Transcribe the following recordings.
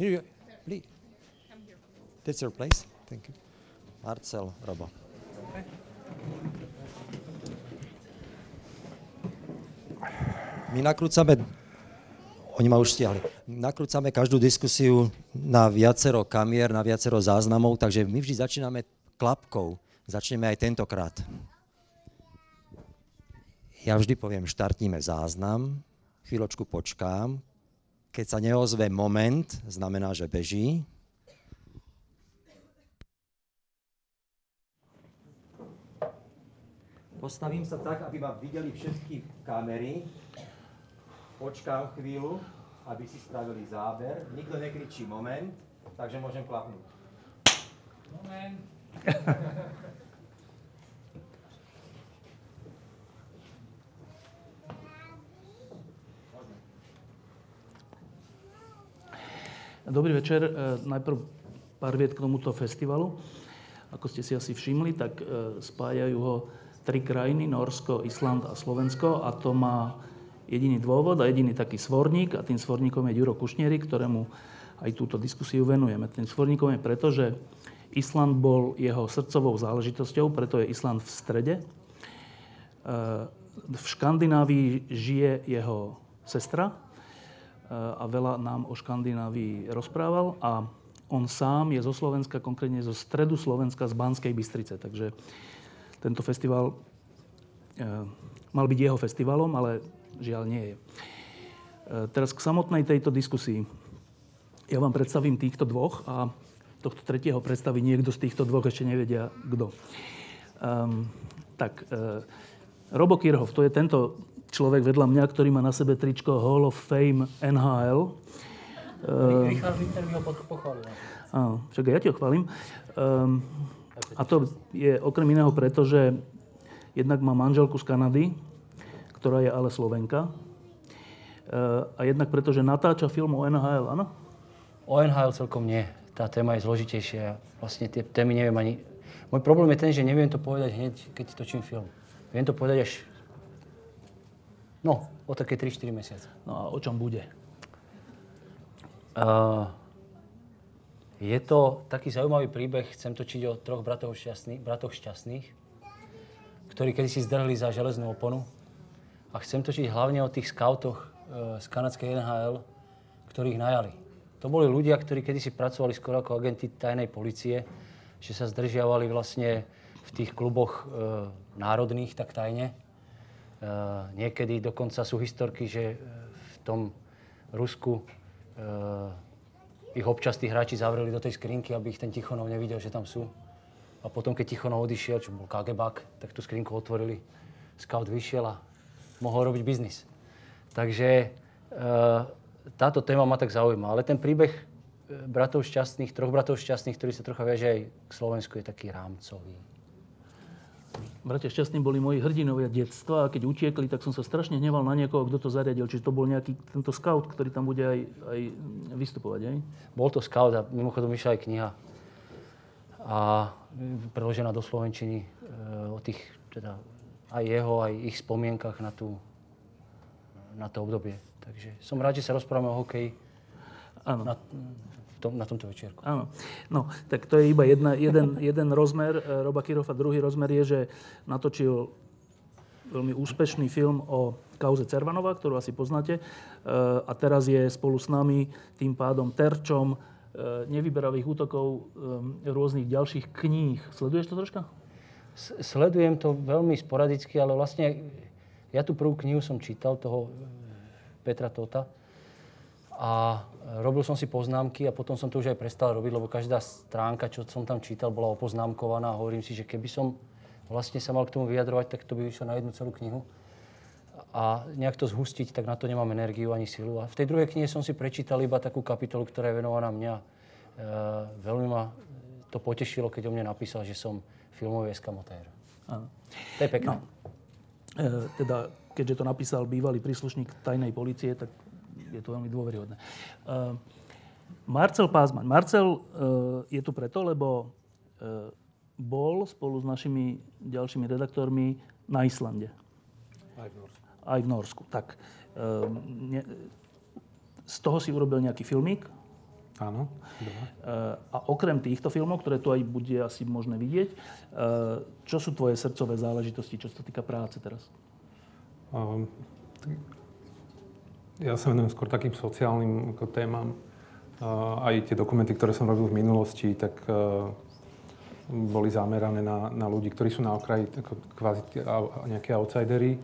Here you, please. That's your place. Thank you. Marcel, Robo. My nakrúcame, oni ma už stiahli, nakrúcame každú diskusiu na viacero kamier, na viacero záznamov, takže my vždy začíname klapkou. Začneme aj tentokrát. Ja vždy poviem, štartníme záznam, chvíľočku počkám, keď sa neozve moment, znamená, že beží. Postavím sa tak, aby ma videli všetky kamery. Počkám chvíľu, aby si spravili záber. Nikto nekričí moment, takže môžem klapnúť. Moment. Dobrý večer. E, najprv pár viet k tomuto festivalu. Ako ste si asi všimli, tak e, spájajú ho tri krajiny, Norsko, Island a Slovensko a to má jediný dôvod a jediný taký svorník a tým svorníkom je Ďuro Kušnieri, ktorému aj túto diskusiu venujeme. Tým svorníkom je preto, že Island bol jeho srdcovou záležitosťou, preto je Island v strede. E, v Škandinávii žije jeho sestra, a veľa nám o Škandinávii rozprával a on sám je zo Slovenska, konkrétne zo stredu Slovenska, z Banskej Bystrice. Takže tento festival e, mal byť jeho festivalom, ale žiaľ nie je. E, teraz k samotnej tejto diskusii. Ja vám predstavím týchto dvoch a tohto tretieho predstaví niekto z týchto dvoch, ešte nevedia kto. Um, tak, e, Robo Kirchhoff, to je tento človek vedľa mňa, ktorý má na sebe tričko Hall of Fame NHL. Richard Winter mi ho pochválil. Áno, však ja ti ho chválim. Um, a to je okrem iného preto, že jednak má manželku z Kanady, ktorá je ale Slovenka. Uh, a jednak preto, že natáča film o NHL, áno? O NHL celkom nie. Tá téma je zložitejšia. Vlastne tie témy neviem ani... Môj problém je ten, že neviem to povedať hneď, keď točím film. Viem to povedať až No, o také 3-4 mesiace. No a o čom bude? Uh, je to taký zaujímavý príbeh, chcem točiť o troch bratoch, šťastný, bratoch šťastných, ktorí kedysi zdrhli za železnú oponu. A chcem točiť hlavne o tých skautoch uh, z kanadskej NHL, ktorých najali. To boli ľudia, ktorí kedysi pracovali skoro ako agenti tajnej policie, že sa zdržiavali vlastne v tých kluboch uh, národných tak tajne niekedy dokonca sú historky, že eh, v tom Rusku eh, ich občas tí hráči zavreli do tej skrinky, aby ich ten Tichonov nevidel, že tam sú. A potom, keď Tichonov odišiel, čo bol KGBak, tak tú skrinku otvorili. Scout vyšiel a mohol robiť biznis. Takže táto téma ma tak zaujíma. Ale ten príbeh bratov šťastných, troch bratov šťastných, ktorý sa trocha viaže aj k Slovensku, je taký rámcový. Bratia šťastní boli moji hrdinovia detstva a keď utiekli, tak som sa strašne hneval na niekoho, kto to zariadil. Čiže to bol nejaký tento scout, ktorý tam bude aj, aj vystupovať, aj? Bol to scout a mimochodom vyšla aj kniha a preložená do Slovenčiny e, o tých, teda aj jeho, aj ich spomienkach na, tú, na to obdobie. Takže som rád, že sa rozprávame o hokeji. Áno. Na, tom, na tomto večierku. Áno. No, tak to je iba jedna, jeden, jeden rozmer e, Roba Kirofa. Druhý rozmer je, že natočil veľmi úspešný film o kauze Cervanova, ktorú asi poznáte. E, a teraz je spolu s nami tým pádom terčom e, nevyberavých útokov rôznych ďalších kníh. Sleduješ to troška? Sledujem to veľmi sporadicky, ale vlastne ja tú prvú knihu som čítal, toho Petra Tota. A robil som si poznámky a potom som to už aj prestal robiť, lebo každá stránka, čo som tam čítal, bola opoznámkovaná. Hovorím si, že keby som vlastne sa mal k tomu vyjadrovať, tak to by vyšlo na jednu celú knihu. A nejak to zhustiť, tak na to nemám energiu ani silu. A v tej druhej knihe som si prečítal iba takú kapitolu, ktorá je venovaná mňa. E, veľmi ma to potešilo, keď o mne napísal, že som filmový eskamotér. Áno. To je pekné. No, e, teda, keďže to napísal bývalý príslušník tajnej policie, tak je to veľmi dôveryhodné. Uh, Marcel Pázmaň. Marcel uh, je tu preto, lebo uh, bol spolu s našimi ďalšími redaktormi na Islande. Aj v Norsku. Aj v Norsku. Tak, uh, ne, z toho si urobil nejaký filmík Áno. A okrem týchto filmov, ktoré tu aj bude asi možné vidieť, čo sú tvoje srdcové záležitosti, čo sa týka práce teraz? Um, ja sa venujem skôr takým sociálnym ako témam. Aj tie dokumenty, ktoré som robil v minulosti, tak uh, boli zamerané na, na ľudí, ktorí sú na okraji, ako kvázi nejaké outsidery.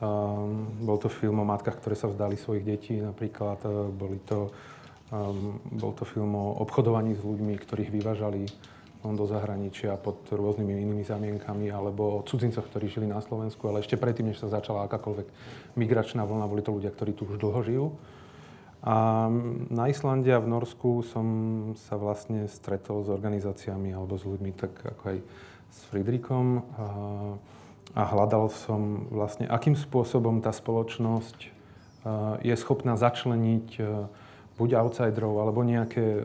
Um, bol to film o matkách, ktoré sa vzdali svojich detí napríklad. Uh, boli to, bol to film o obchodovaní s ľuďmi, ktorých vyvážali do zahraničia pod rôznymi inými zamienkami, alebo o cudzincoch, ktorí žili na Slovensku, ale ešte predtým, než sa začala akákoľvek migračná vlna, boli to ľudia, ktorí tu už dlho žijú. A na Islande a v Norsku som sa vlastne stretol s organizáciami alebo s ľuďmi, tak ako aj s Friedrichom. A, a hľadal som vlastne, akým spôsobom tá spoločnosť je schopná začleniť buď outsiderov, alebo nejaké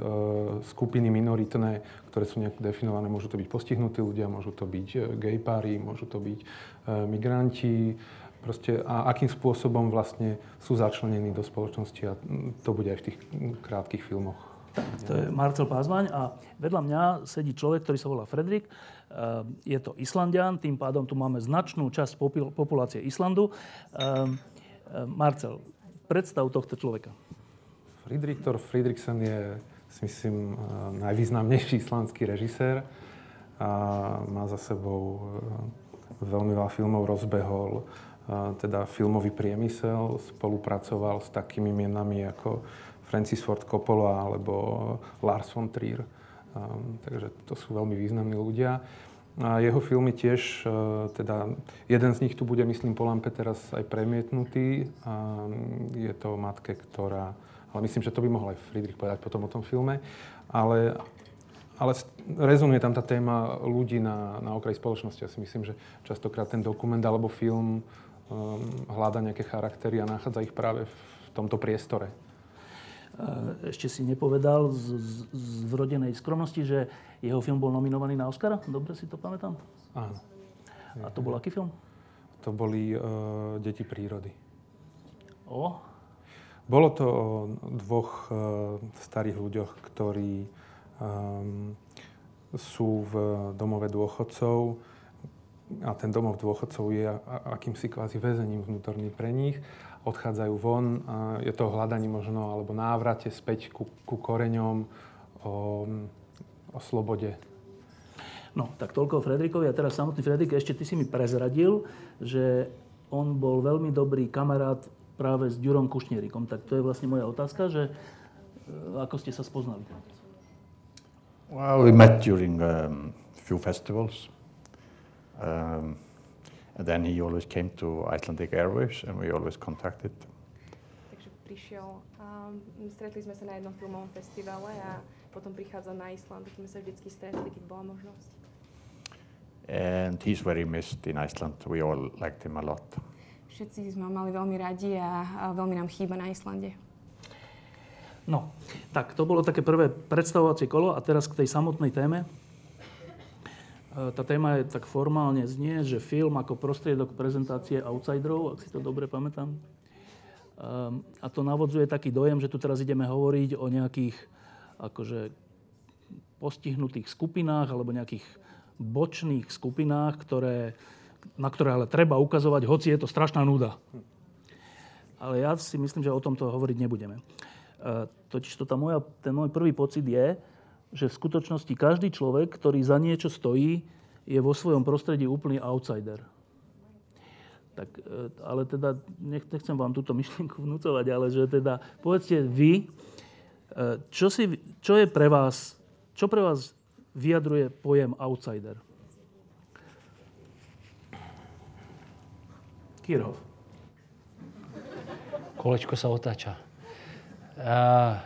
skupiny minoritné, ktoré sú nejak definované. Môžu to byť postihnutí ľudia, môžu to byť uh, gay páry, môžu to byť uh, migranti. Proste, a akým spôsobom vlastne sú začlenení do spoločnosti a to bude aj v tých krátkých filmoch. To je Marcel Pázmaň a vedľa mňa sedí človek, ktorý sa volá Fredrik. Je to Islandian, tým pádom tu máme značnú časť populácie Islandu. Marcel, predstav tohto človeka. Friedrich Thor Friedrichsen je, si myslím, eh, najvýznamnejší islandský režisér. A má za sebou eh, veľmi veľa filmov, rozbehol eh, teda filmový priemysel, spolupracoval s takými menami ako Francis Ford Coppola alebo Lars von Trier. Takže to sú veľmi významní ľudia. A jeho filmy tiež, teda jeden z nich tu bude, myslím, po lampe teraz aj premietnutý. A je to matke, ktorá ale myslím, že to by mohol aj Friedrich povedať potom o tom filme. Ale, ale rezonuje tam tá téma ľudí na, na okraji spoločnosti. Ja si myslím, že častokrát ten dokument alebo film um, hľada nejaké charaktery a nachádza ich práve v tomto priestore. Ešte si nepovedal z, z, z vrodenej skromnosti, že jeho film bol nominovaný na Oscara? Dobre si to pamätám? Áno. A to bol aký film? To boli uh, Deti prírody. O, bolo to o dvoch uh, starých ľuďoch, ktorí um, sú v domove dôchodcov a ten domov dôchodcov je akýmsi kvázi väzením vnútorný pre nich. Odchádzajú von, je to hľadanie možno alebo návrate späť ku, ku koreňom o, o slobode. No, tak toľko Fredrikovi. A teraz samotný Fredrik, ešte ty si mi prezradil, že on bol veľmi dobrý kamarát práve s Ďurom Kušnierikom. Tak to je vlastne moja otázka, že e, ako ste sa spoznali? Well, we met during um, few festivals. Um, and then he always came to Icelandic Airways and we always contacted. Takže prišiel, um, stretli sme sa na jednom filmovom festivale a potom prichádzal na Island, tak sme sa vždycky stretli, keď bola možnosť. And he's very missed in Iceland. We all liked him a lot. Všetci sme mali veľmi radi a, a veľmi nám chýba na Islande. No, tak to bolo také prvé predstavovacie kolo a teraz k tej samotnej téme. E, tá téma je tak formálne znie, že film ako prostriedok prezentácie outsiderov, ak si to dobre pamätám. Ehm, a to navodzuje taký dojem, že tu teraz ideme hovoriť o nejakých akože postihnutých skupinách alebo nejakých bočných skupinách, ktoré na ktoré ale treba ukazovať, hoci je to strašná nuda. Ale ja si myslím, že o tomto hovoriť nebudeme. E, totiž to tá moja, ten môj prvý pocit je, že v skutočnosti každý človek, ktorý za niečo stojí, je vo svojom prostredí úplný outsider. Tak, e, ale teda nechcem vám túto myšlienku vnúcovať, ale že teda povedzte vy, e, čo, si, čo je pre vás, čo pre vás vyjadruje pojem outsider? Kirov. Kolečko sa otáča. Uh,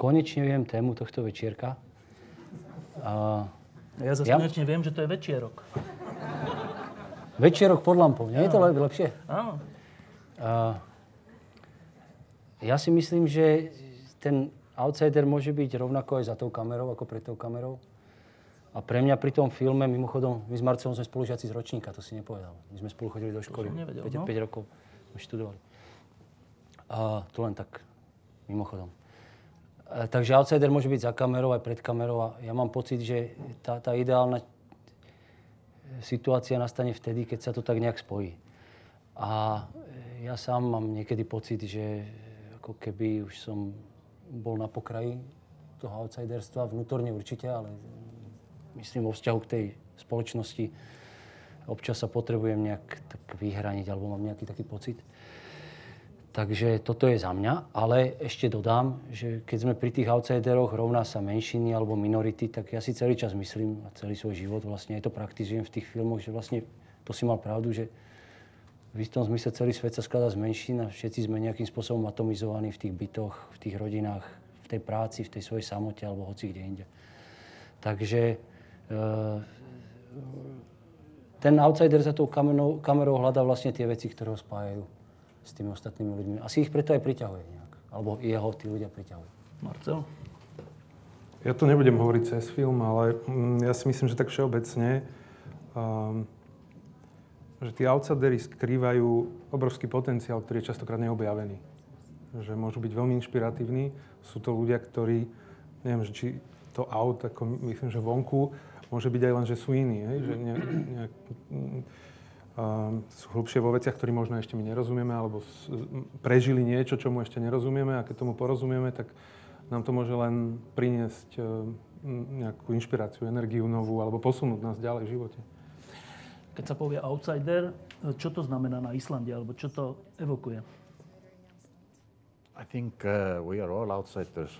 konečne viem tému tohto večierka. Uh, ja zase ja... konečne viem, že to je večierok. Večierok pod lampou, nie je to lepšie? Áno. Uh, ja si myslím, že ten outsider môže byť rovnako aj za tou kamerou, ako pred tou kamerou. A pre mňa pri tom filme, mimochodom, my s Marcelom sme spolužiaci z ročníka, to si nepovedal. My sme spolu chodili do školy. Nevedel, 5, no? 5 rokov sme študovali. A to len tak, mimochodom. takže outsider môže byť za kamerou aj pred kamerou a ja mám pocit, že tá, tá ideálna situácia nastane vtedy, keď sa to tak nejak spojí. A ja sám mám niekedy pocit, že ako keby už som bol na pokraji toho outsiderstva, vnútorne určite, ale myslím vo vzťahu k tej spoločnosti občas sa potrebujem nejak tak vyhraniť, alebo mám nejaký taký pocit. Takže toto je za mňa, ale ešte dodám, že keď sme pri tých outsideroch rovná sa menšiny alebo minority, tak ja si celý čas myslím a celý svoj život vlastne aj to praktizujem v tých filmoch, že vlastne to si mal pravdu, že v istom zmysle celý svet sa skladá z menšín a všetci sme nejakým spôsobom atomizovaní v tých bytoch, v tých rodinách, v tej práci, v tej svojej samote alebo hoci kde inde. Takže ten outsider za tou kamerou, kamerou hľadá vlastne tie veci, ktoré ho spájajú s tými ostatnými ľuďmi. Asi ich preto aj priťahuje nejak. Alebo jeho tí ľudia priťahujú. Marcel? Ja to nebudem hovoriť cez film, ale mm, ja si myslím, že tak všeobecne, um, že tí outsidery skrývajú obrovský potenciál, ktorý je častokrát neobjavený. Že môžu byť veľmi inšpiratívni. Sú to ľudia, ktorí, neviem, že či to aut, ako myslím, že vonku, môže byť aj len, že sú iní. Hej? Že ne, nejak, sú hlbšie vo veciach, ktorým možno ešte my nerozumieme, alebo prežili niečo, čo mu ešte nerozumieme a keď tomu porozumieme, tak nám to môže len priniesť e, nejakú inšpiráciu, energiu novú alebo posunúť nás ďalej v živote. Keď sa povie outsider, čo to znamená na Islande, alebo čo to evokuje? I think uh, we are all outsiders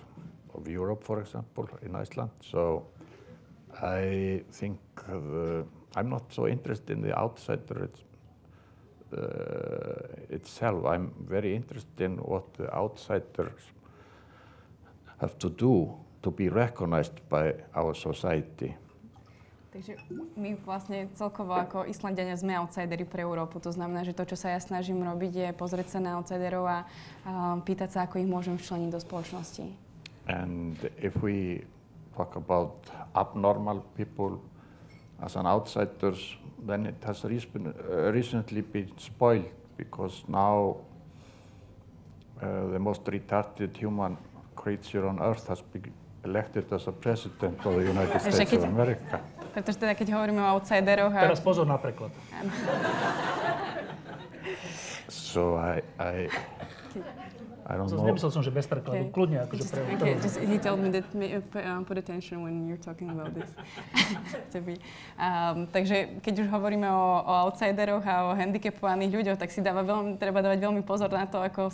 of Europe, for example, in Iceland. So I think the I'm not so interested in the outsider it's, uh, itself. I'm very interested in what the outsiders have to do to be recognized by our society. Takže my vlastne celkovo ako Islandiania sme outsidery pre Európu. To znamená, že to, čo sa ja snažím robiť, je pozrieť sa na outsiderov a um, pýtať sa, ako ich môžem včleniť do spoločnosti. And if we talk about abnormal people, as an outsider, then it has uh, recently been spoiled because now uh, the most retarded human creature on earth has been elected as a president of the United States of America. Pretože teda keď hovoríme o outsideroch... A... Teraz pozor na preklad. so I, I I don't know. Nemyslel som, že bez prekladu. Okay. Kľudne, akože pre... Okay, just, he told me that uh, put attention when you're talking about this. um, takže keď už hovoríme o, o outsideroch a o handicapovaných ľuďoch, tak si dáva veľmi, treba dávať veľmi pozor na to, ako,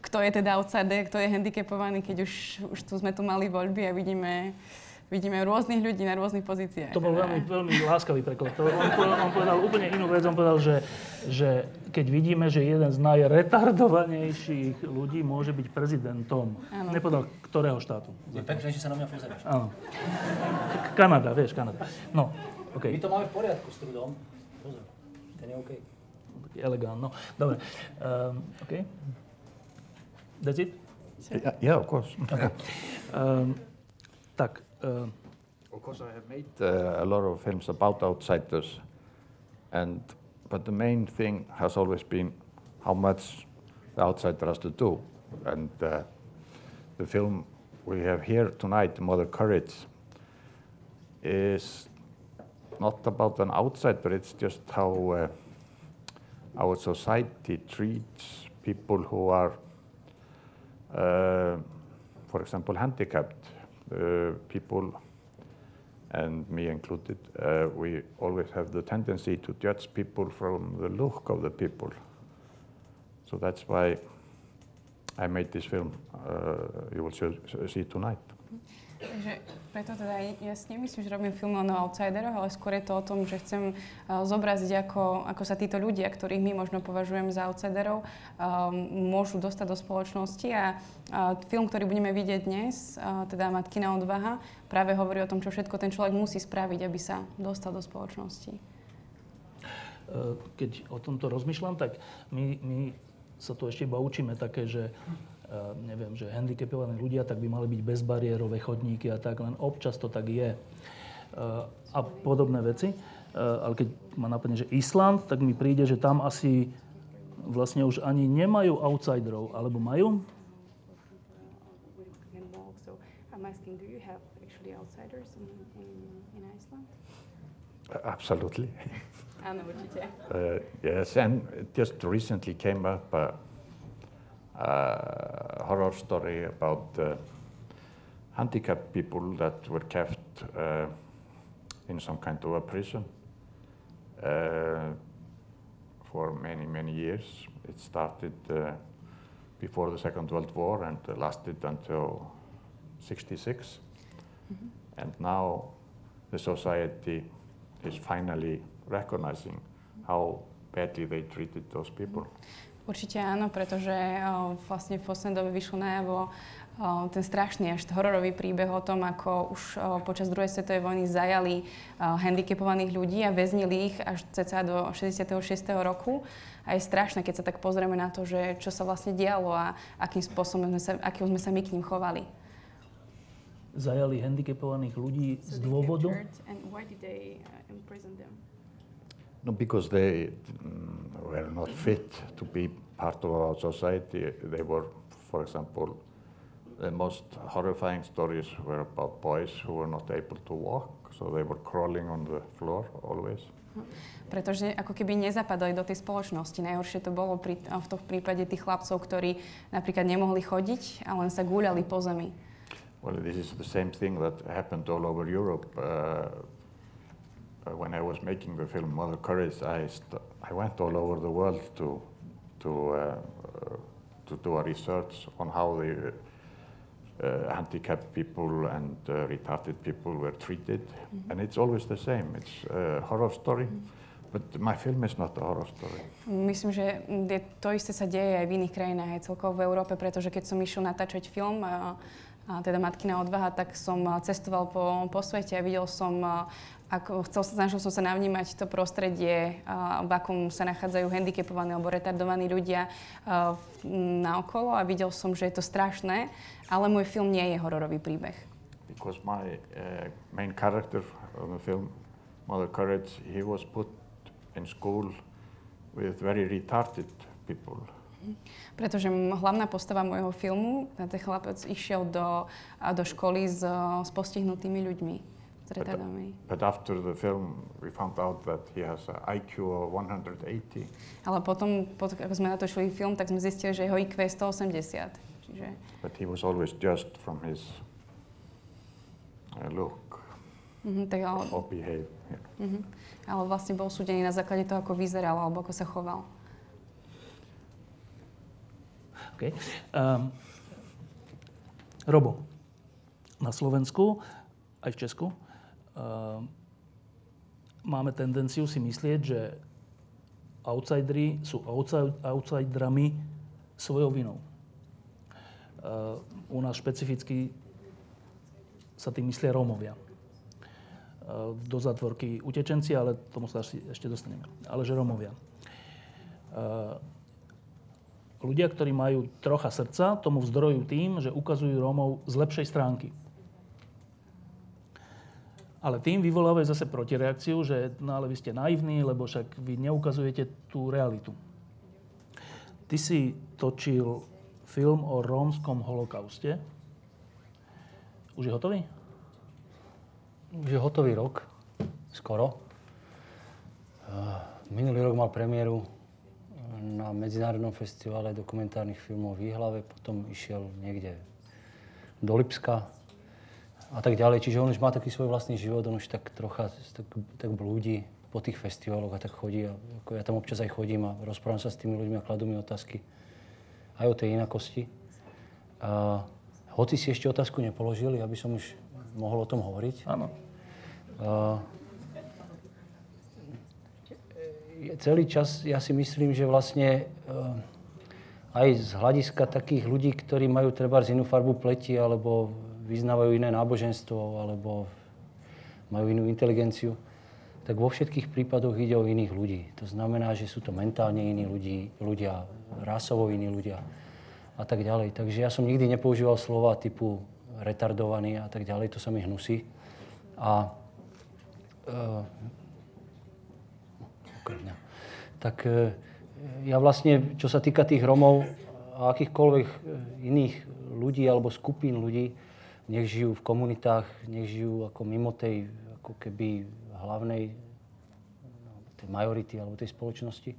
kto je teda outsider, kto je handicapovaný, keď už, už tu sme tu mali voľby a vidíme vidíme rôznych ľudí na rôznych pozíciách. To bol veľmi, veľmi láskavý preklad. On, on povedal úplne inú vec. On povedal, že, že keď vidíme, že jeden z najretardovanejších ľudí môže byť prezidentom. Áno. Nepovedal, ktorého štátu. Je pekné, že sa na mňa pozeráš. Áno. Kanada, vieš, Kanada. No, okay. My to máme v poriadku s trudom. Pozor, ten je OK. Elegant, no. Dobre. Um, OK. That's it? Yeah, yeah of course. Okay. Um, tak, of course, I have made uh, a lot of films about outsiders, and but the main thing has always been how much the outsider has to do, and uh, the film we have here tonight, Mother Courage, is not about an outsider. It's just how uh, our society treats people who are, uh, for example, handicapped people, and me included, uh, we always have the tendency to judge people from the look of the people. So that's why I made this film. Uh, you will see tonight. Takže preto teda ja si nemyslím, že robím film o outsideroch, ale skôr je to o tom, že chcem uh, zobraziť, ako, ako sa títo ľudia, ktorých my možno považujeme za outsiderov, um, môžu dostať do spoločnosti. A film, ktorý budeme vidieť dnes, uh, teda Matkina odvaha, práve hovorí o tom, čo všetko ten človek musí spraviť, aby sa dostal do spoločnosti. Keď o tomto rozmýšľam, tak my, my sa tu ešte iba učíme také, že neviem, že handicapovaní ľudia, tak by mali byť bezbariérové chodníky a tak, len občas to tak je. A podobné veci. Ale keď ma napadne, že Island, tak mi príde, že tam asi vlastne už ani nemajú outsiderov, alebo majú? Absolutely. Áno, určite. Uh, yes, and it just recently came up a horror story about uh, handicapped people that were kept uh, in some kind of a prison uh, for many, many years. It started uh, before the Second World War and lasted until 66. And now the society is finally recognizing how badly they treated those people. Určite áno, pretože o, vlastne v poslednej dobe vyšlo najavo o, ten strašný až hororový príbeh o tom, ako už o, počas druhej svetovej vojny zajali handicapovaných ľudí a väznili ich až cca do 66. roku. A je strašné, keď sa tak pozrieme na to, že čo sa vlastne dialo a akým spôsobom sme sa, akým sme sa my k ním chovali. Zajali handicapovaných ľudí z dôvodu? No, because they mm, were not fit to be part of our society. They were, for example, the most horrifying stories were about boys who were not able to walk, so they were crawling on the floor always. Pretože ako keby nezapadali do tej spoločnosti. Najhoršie to bolo pri, v tom prípade tých chlapcov, ktorí napríklad nemohli chodiť a len sa gúľali po zemi. Well, this is the same thing that happened all over Europe. Uh, when I was making the film Mother Courage, I, I went all over the world to, to, uh, uh, to do a research on how the uh, handicapped people and uh, retarded people were treated. And it's always the same. It's a horror story. But my film is not a horror story. Myslím, že to isté sa deje aj v iných krajinách, aj celkovo v Európe, pretože keď som išiel natáčať film, a, a teda Matkina odvaha, tak som cestoval po, po svete a videl som, ako, chcel, snažil som sa navnímať to prostredie, a, v akom sa nachádzajú handicapovaní alebo retardovaní ľudia a, v, naokolo a videl som, že je to strašné, ale môj film nie je hororový príbeh. Because my uh, main character of the film, Mother Courage, he was put in school with very retarded people. Pretože hlavná postava môjho filmu, ten chlapec išiel do, do školy s, s postihnutými ľuďmi, retardami. But after the film, we found out that he has an IQ of 180. Ale potom, pot, ako sme natočili film, tak sme zistili, že jeho IQ je 180. Čiže, But he was always judged from his uh, look mhm, tak ale, or behavior. mhm, ale vlastne bol súdený na základe toho, ako vyzeral alebo ako sa choval. Okay. Um, Robo, na Slovensku, aj v Česku, máme tendenciu si myslieť, že outsideri sú outside, outsiderami svojou vinou. Uh, u nás špecificky sa tým myslia Rómovia. Uh, do zatvorky utečenci, ale tomu sa ešte dostaneme. Ale že Rómovia. Ľudia, ktorí majú trocha srdca, tomu vzdorojú tým, že ukazujú Rómov z lepšej stránky. Ale tým vyvolávajú zase protireakciu, že no ale vy ste naivní, lebo však vy neukazujete tú realitu. Ty si točil film o rómskom holokauste. Už je hotový? Už je hotový rok, skoro. Eh, Minulý rok mal premiéru na Medzinárodnom festivale dokumentárnych filmov v Výhlave, potom išiel niekde do Lipska a tak ďalej. Čiže on už má taký svoj vlastný život, on už tak trocha tak, tak blúdi po tých festivaloch a tak chodí. A ako ja tam občas aj chodím a rozprávam sa s tými ľuďmi a kladú mi otázky aj o tej inakosti. A, hoci si ešte otázku nepoložili, aby som už mohol o tom hovoriť. Áno. A, celý čas ja si myslím, že vlastne eh, aj z hľadiska takých ľudí, ktorí majú treba inú farbu pleti alebo vyznávajú iné náboženstvo alebo majú inú inteligenciu, tak vo všetkých prípadoch ide o iných ľudí. To znamená, že sú to mentálne iní ľudí, ľudia, rásovo iní ľudia a tak ďalej. Takže ja som nikdy nepoužíval slova typu retardovaný a tak ďalej, to sa mi hnusí. A e. Tak e, ja vlastne, čo sa týka tých Romov a akýchkoľvek e, iných ľudí alebo skupín ľudí, nech žijú v komunitách, nech žijú ako mimo tej ako keby hlavnej tej majority alebo tej spoločnosti,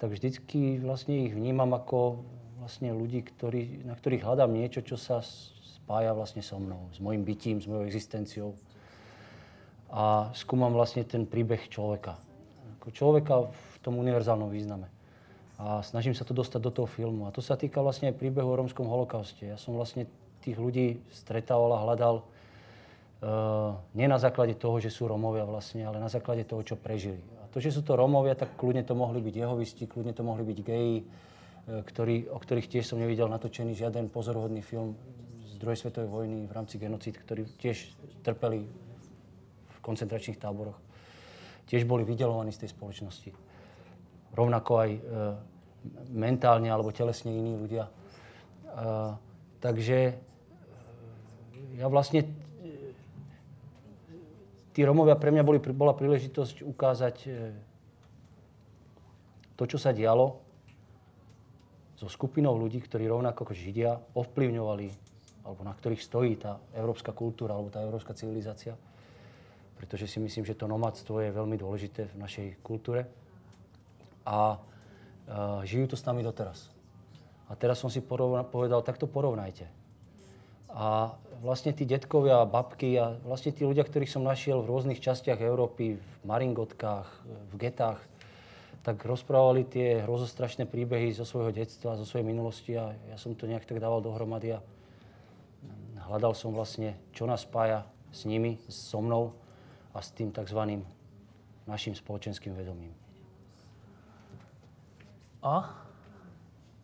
tak vždycky vlastne ich vnímam ako vlastne ľudí, ktorí, na ktorých hľadám niečo, čo sa spája vlastne so mnou, s mojim bytím, s mojou existenciou. A skúmam vlastne ten príbeh človeka. Ako človeka v tom univerzálnom význame. A snažím sa to dostať do toho filmu. A to sa týka vlastne aj príbehu o romskom holokauste. Ja som vlastne tých ľudí stretával a hľadal uh, nie na základe toho, že sú Romovia vlastne, ale na základe toho, čo prežili. A to, že sú to Romovia, tak kľudne to mohli byť jehovisti, kľudne to mohli byť geji, uh, ktorí, o ktorých tiež som nevidel natočený žiaden pozoruhodný film z druhej svetovej vojny v rámci genocíd, ktorí tiež trpeli v koncentračných táboroch. Tiež boli vydelovaní z tej spoločnosti. Rovnako aj uh, mentálne alebo telesne iní ľudia. Uh, takže ja vlastne tí Romovia pre mňa boli, bola príležitosť ukázať e, to, čo sa dialo so skupinou ľudí, ktorí rovnako ako Židia ovplyvňovali, alebo na ktorých stojí tá európska kultúra, alebo tá európska civilizácia. Pretože si myslím, že to nomadstvo je veľmi dôležité v našej kultúre. A, a žijú to s nami doteraz. A teraz som si porovna, povedal, tak to porovnajte. A vlastne tí detkovia babky a vlastne tí ľudia, ktorých som našiel v rôznych častiach Európy, v maringotkách, v getách, tak rozprávali tie hrozostrašné príbehy zo svojho detstva, zo svojej minulosti a ja som to nejak tak dával dohromady a hľadal som vlastne, čo nás spája s nimi, so mnou a s tým tzv. našim spoločenským vedomím. A?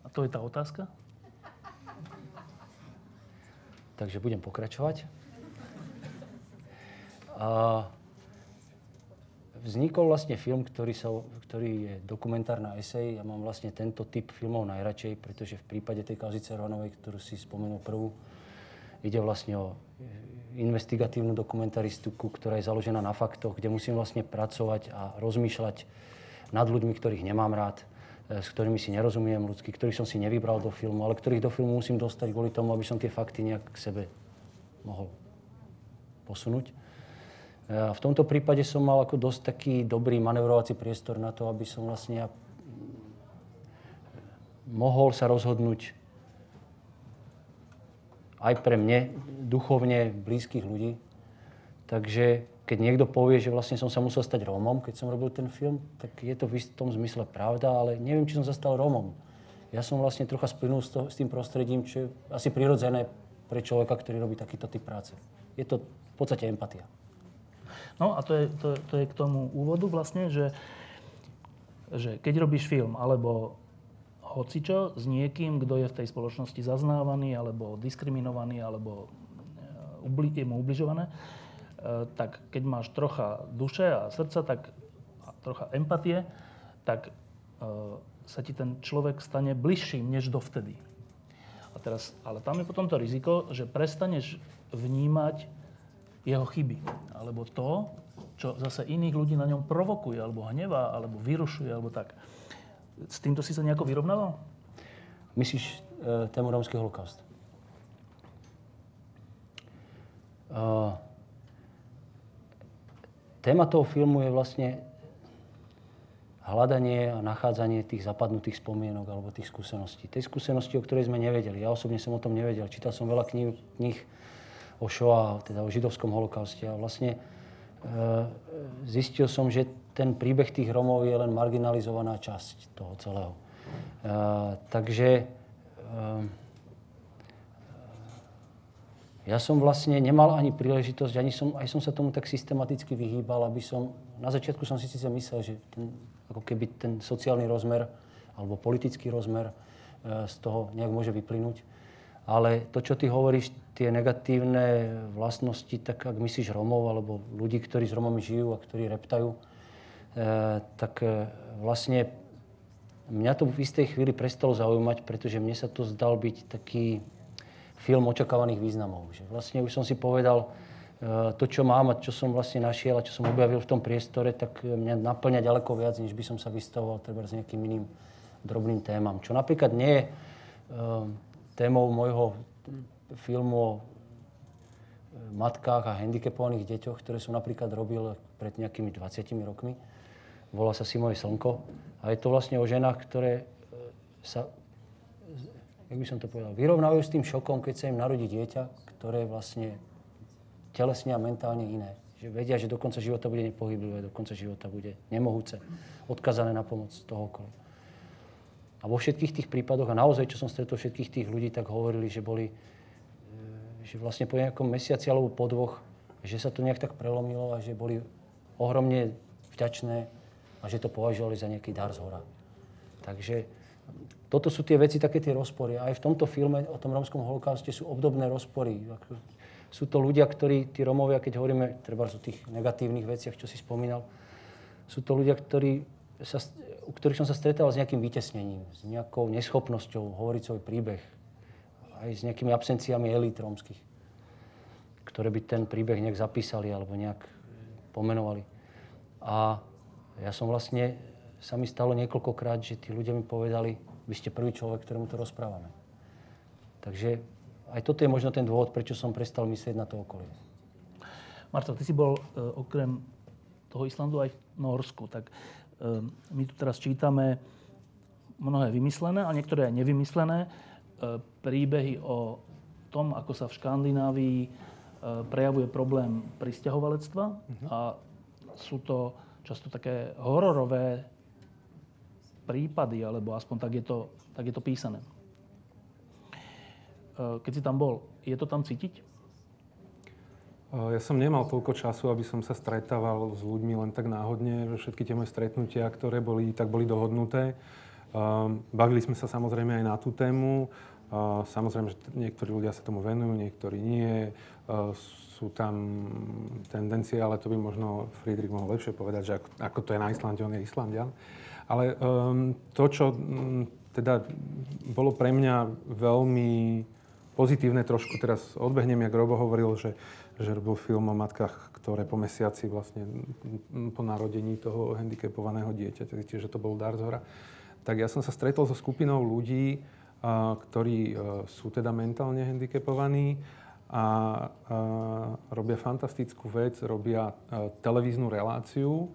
A to je tá otázka? Takže budem pokračovať. A vznikol vlastne film, ktorý, sa, ktorý je dokumentárna esej. Ja mám vlastne tento typ filmov najradšej, pretože v prípade tej kauzy Ceronovej, ktorú si spomenul prvú, ide vlastne o investigatívnu dokumentaristiku, ktorá je založená na faktoch, kde musím vlastne pracovať a rozmýšľať nad ľuďmi, ktorých nemám rád s ktorými si nerozumiem ľudský, ktorých som si nevybral do filmu, ale ktorých do filmu musím dostať kvôli tomu, aby som tie fakty nejak k sebe mohol posunúť. E, a v tomto prípade som mal ako dosť taký dobrý manevrovací priestor na to, aby som vlastne ja mohol sa rozhodnúť aj pre mne, duchovne blízkych ľudí. Takže keď niekto povie, že vlastne som sa musel stať Rómom, keď som robil ten film, tak je to v istom zmysle pravda, ale neviem, či som sa stal Rómom. Ja som vlastne trocha splynul s, to, s tým prostredím, čo je asi prirodzené pre človeka, ktorý robí takýto typ práce. Je to v podstate empatia. No a to je, to, to je k tomu úvodu vlastne, že, že keď robíš film alebo hocičo s niekým, kto je v tej spoločnosti zaznávaný alebo diskriminovaný alebo e, je mu ubližované, Eh, tak keď máš trocha duše a srdca, tak a trocha empatie, tak e, sa ti ten človek stane bližším než dovtedy. A teraz, ale tam je potom to riziko, že prestaneš vnímať jeho chyby. Alebo to, čo zase iných ľudí na ňom provokuje, alebo hnevá, alebo vyrušuje, alebo tak. S týmto si sa nejako vyrovnával? Myslíš e, tému romský holokaust? Uh, téma toho filmu je vlastne hľadanie a nachádzanie tých zapadnutých spomienok alebo tých skúseností. Tej skúsenosti, o ktorej sme nevedeli. Ja osobne som o tom nevedel. Čítal som veľa kníh, kníh o Shoah, teda o židovskom holokauste a vlastne e, zistil som, že ten príbeh tých Romov je len marginalizovaná časť toho celého. E, takže e, ja som vlastne nemal ani príležitosť, ani som, aj som sa tomu tak systematicky vyhýbal, aby som, na začiatku som si síce myslel, že ten, ako keby ten sociálny rozmer alebo politický rozmer e, z toho nejak môže vyplynúť. Ale to, čo ty hovoríš, tie negatívne vlastnosti, tak ak myslíš Romov alebo ľudí, ktorí s Romami žijú a ktorí reptajú, e, tak e, vlastne mňa to v istej chvíli prestalo zaujímať, pretože mne sa to zdal byť taký film očakávaných významov. Že vlastne už som si povedal, e, to, čo mám a čo som vlastne našiel a čo som objavil v tom priestore, tak mňa naplňa ďaleko viac, než by som sa vystavoval treba s nejakým iným drobným témam. Čo napríklad nie je e, témou môjho film o matkách a handicapovaných deťoch, ktoré som napríklad robil pred nejakými 20 rokmi. Volá sa Si moje slnko. A je to vlastne o ženách, ktoré sa, jak by som to povedal, vyrovnávajú s tým šokom, keď sa im narodí dieťa, ktoré je vlastne telesne a mentálne iné. Že vedia, že do konca života bude nepohyblivé, do konca života bude nemohúce, odkazané na pomoc toho okolo. A vo všetkých tých prípadoch, a naozaj, čo som stretol všetkých tých ľudí, tak hovorili, že boli, e, že vlastne po nejakom mesiaci alebo po dvoch, že sa to nejak tak prelomilo a že boli ohromne vďačné a že to považovali za nejaký dar z hora. Takže toto sú tie veci, také tie rozpory. Aj v tomto filme o tom romskom holokauste sú obdobné rozpory. Sú to ľudia, ktorí, tí Romovia, keď hovoríme treba o tých negatívnych veciach, čo si spomínal, sú to ľudia, ktorí sa, u ktorých som sa stretával s nejakým vytesnením, s nejakou neschopnosťou hovoriť svoj príbeh, aj s nejakými absenciami elít rómskych, ktoré by ten príbeh nejak zapísali alebo nejak pomenovali. A ja som vlastne, sa mi stalo niekoľkokrát, že tí ľudia mi povedali, vy ste prvý človek, ktorému to rozprávame. Takže aj toto je možno ten dôvod, prečo som prestal myslieť na to okolie. Marcel, ty si bol e, okrem toho Islandu aj v Norsku. Tak Ehm, my tu teraz čítame mnohé vymyslené a niektoré aj nevymyslené ehm, príbehy o tom, ako sa v Škandinávii prejavuje problém pristahovalectva uh-huh. a sú to často také hororové prípady, alebo aspoň tak je to, tak je to písané. Keď si tam bol, je to tam cítiť? Ja som nemal toľko času, aby som sa stretával s ľuďmi len tak náhodne, všetky tie moje stretnutia, ktoré boli, tak boli dohodnuté. Bavili sme sa samozrejme aj na tú tému. Samozrejme, že niektorí ľudia sa tomu venujú, niektorí nie. Sú tam tendencie, ale to by možno Friedrich mohol lepšie povedať, že ako, to je na Islande, on je Islandian. Ale um, to, čo um, teda bolo pre mňa veľmi pozitívne, trošku teraz odbehnem, jak Robo hovoril, že že robil film o matkách, ktoré po mesiaci vlastne po narodení toho handicapovaného dieťaťa, že to bol dar z hora. Tak ja som sa stretol so skupinou ľudí, ktorí e, sú teda mentálne handicapovaní a robia fantastickú vec, robia e, televíznu reláciu,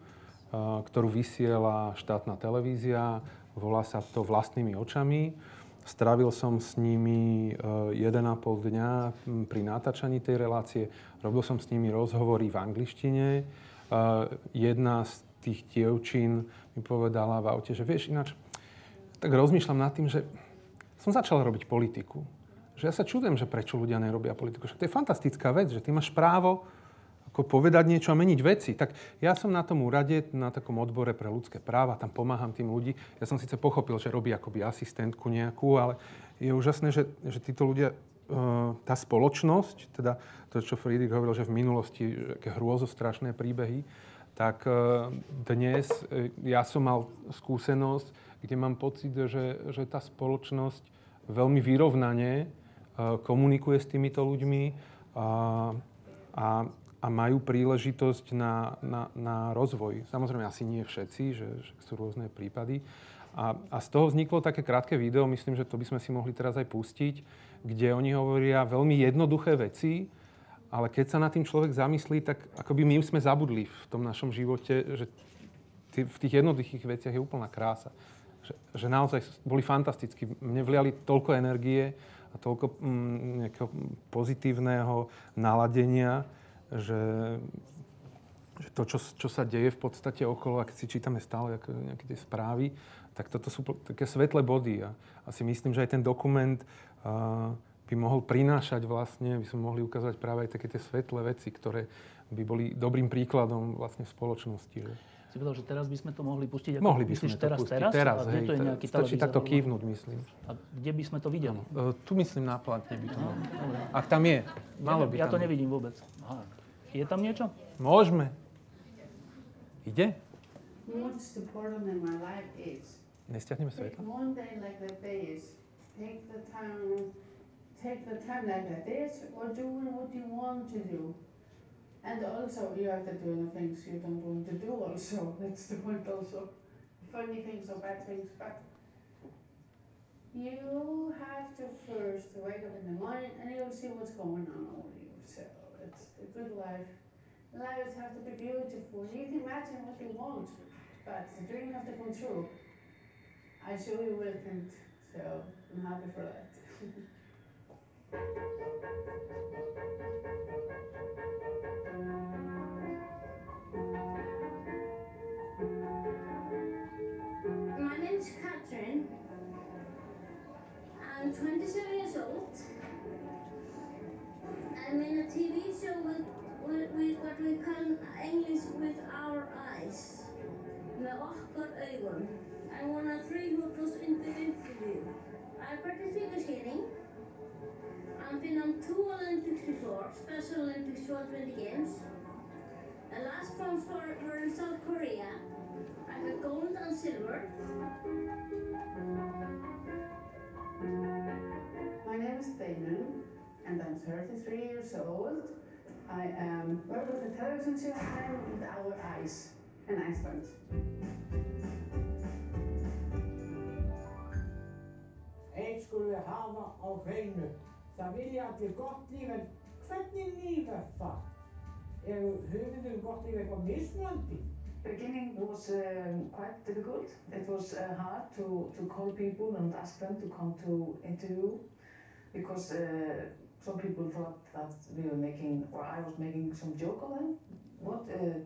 ktorú vysiela štátna televízia, volá sa to Vlastnými očami Strávil som s nimi 1,5 eh, dňa pri natáčaní tej relácie. Robil som s nimi rozhovory v angličtine. Eh, jedna z tých dievčín mi povedala v aute, že vieš ináč, tak rozmýšľam nad tým, že som začal robiť politiku. Že ja sa čudujem, že prečo ľudia nerobia politiku. Však to je fantastická vec, že ty máš právo ako povedať niečo a meniť veci. Tak ja som na tom úrade, na takom odbore pre ľudské práva, tam pomáham tým ľudí. Ja som síce pochopil, že robí akoby asistentku nejakú, ale je úžasné, že, že títo ľudia, e, tá spoločnosť, teda to, čo Friedrich hovoril, že v minulosti aké hrôzostrašné príbehy, tak e, dnes e, ja som mal skúsenosť, kde mám pocit, že, že tá spoločnosť veľmi vyrovnane komunikuje s týmito ľuďmi a, a a majú príležitosť na, na, na rozvoj. Samozrejme, asi nie všetci, že, že sú rôzne prípady. A, a z toho vzniklo také krátke video, myslím, že to by sme si mohli teraz aj pustiť, kde oni hovoria veľmi jednoduché veci, ale keď sa na tým človek zamyslí, tak akoby my sme zabudli v tom našom živote, že v tých jednoduchých veciach je úplná krása. Že, že naozaj boli fantastickí. Mne vliali toľko energie a toľko mm, pozitívneho naladenia, že, že to, čo, čo sa deje v podstate okolo, ak si čítame stále nejaké tie správy, tak toto sú také svetlé body. A, a si myslím, že aj ten dokument a, by mohol prinášať vlastne, by sme mohli ukázať práve aj také tie svetlé veci, ktoré by boli dobrým príkladom vlastne v spoločnosti. Že? Si povedal, že teraz by sme to mohli pustiť? Ako, mohli by sme to teraz, pustiť teraz? teraz. A hej, to je nejaký stačí takto kývnuť, myslím. A kde by sme to videli? Uh, tu myslím na platne by to no, Ak tam je, malo by Ja to nevidím vôbec. Aha. Je tam niečo? Môžeme. Ide? What's the problem in my life is Nestiahneme svetlo? one day like that day is take the time take the time like that is or doing what you want to do. And also you have to do the things you don't want to do also. That's the point also. Funny things or bad things, but You have to first wake up in the morning and you'll see what's going on over you. A good life. Lives have to be beautiful. You can imagine what you want, but the dream have to come true. I sure you will, and so I'm happy for that. I'm in a TV show with, with, with what we call English with our eyes. Með okkar. I'm one of three who goes into the interview. I practice figure skating. I've been on two Olympics before, Special Olympics for 20 games. The last ones were, were in South Korea. I got gold and silver. My name is Damon, and I'm 33 years old. I am work with the television channel with our eyes in Iceland. Eitt skulum við hafa á hreinu. Það vilja allir gott líf, en hvernig líf er það? Er hugmyndum gott líf eitthvað mismunandi? beginning was um, quite difficult. It was uh, hard to, to call people and ask them to come to interview because uh, some people thought that we were making, or I was making some joke of them. What uh,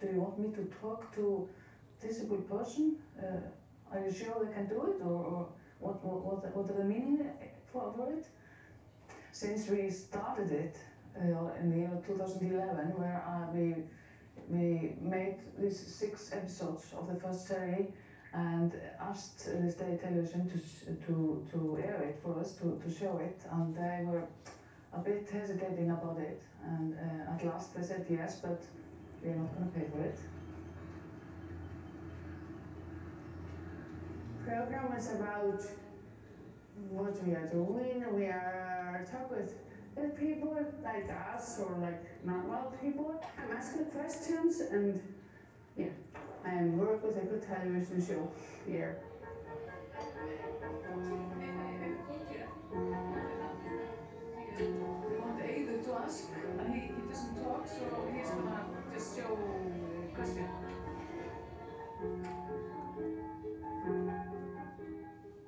do you want me to talk to disabled person? Uh, are you sure they can do it, or, or what, what, what, what are the meaning for, for it? Since we started it uh, in the year 2011, where uh, we we made these six episodes of the first series and asked the state television to, to, to air it for us, to, to show it, and they were a bit hesitating about it. And uh, at last they said yes, but we're not going to pay for it. Program is about what we are doing. We are talk with people like us or like normal people. I'm asking questions and yeah, I work with a good television show here. We doesn't so he's gonna just show question.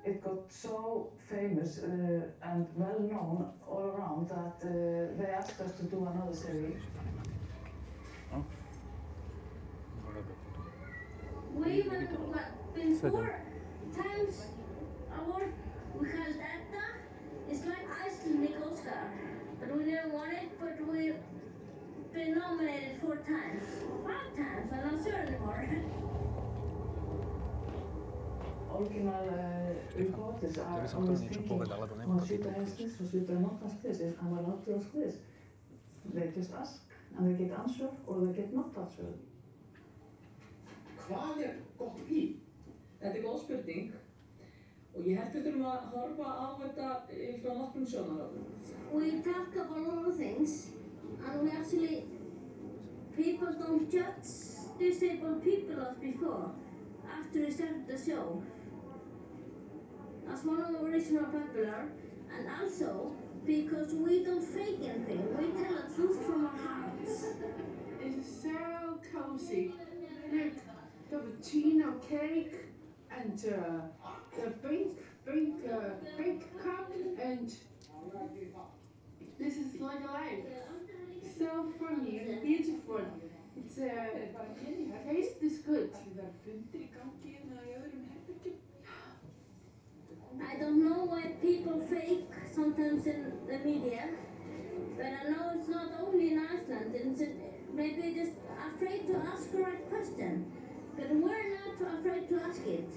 It got so famous uh, and well known all around that uh, they asked us to do another series. We even got been four times award. We called ETA. It's like Icelandic Oscar. But we never won it, but we've been nominated four times. Five times, I'm not sure anymore. Original uh, reporters are always thinking, ask this or should I not ask this? And am I ask this? They just ask and they get answer or they get not answer. Hvað er gott líf? Þetta er góð spurning og ég held við þurfum að horfa á þetta eh, frá nokkrum sjónaröfum. we talk about a lot of things, and we actually people don't judge disabled people as before after we started the show. That's one of the reasons we're popular, and also because we don't fake anything. We tell the truth from our hearts. It's so cozy. Look, the cappuccino cake and uh, the big, big, uh, big cup and this is like a life. So funny and beautiful. It's a uh, taste is good. I don't know why people fake sometimes in the media, but I know it's not only in Iceland. It's maybe just afraid to ask the right question. But we're not afraid to ask it.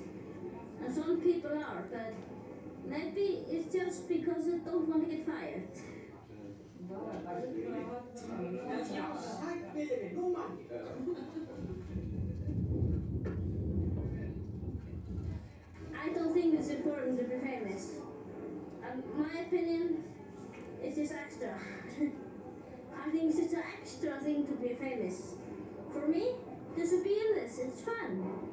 And some people are, but maybe it's just because they don't want to get fired. I don't think it's important to be famous. Um, my opinion is just extra. I think it's just an extra thing to be famous. For me, just to be in this, it's fun.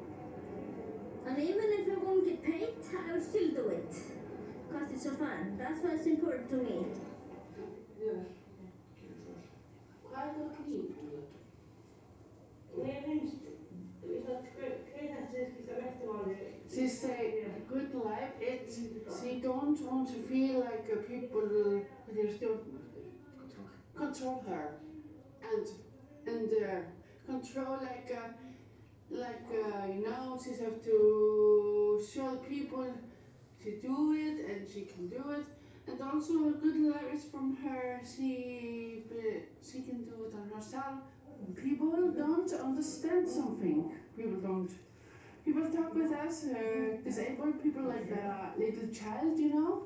And even if I won't get paid, I will still do it. because it's so fun. That's why it's important to me. She say good life. It she don't want to feel like people they still control her and and uh, control like uh, like uh, you know she have to show people she do it and she can do it and also a good is from her. She she can do it herself people don't understand something. People don't people talk with us uh, disabled people like a little child you know?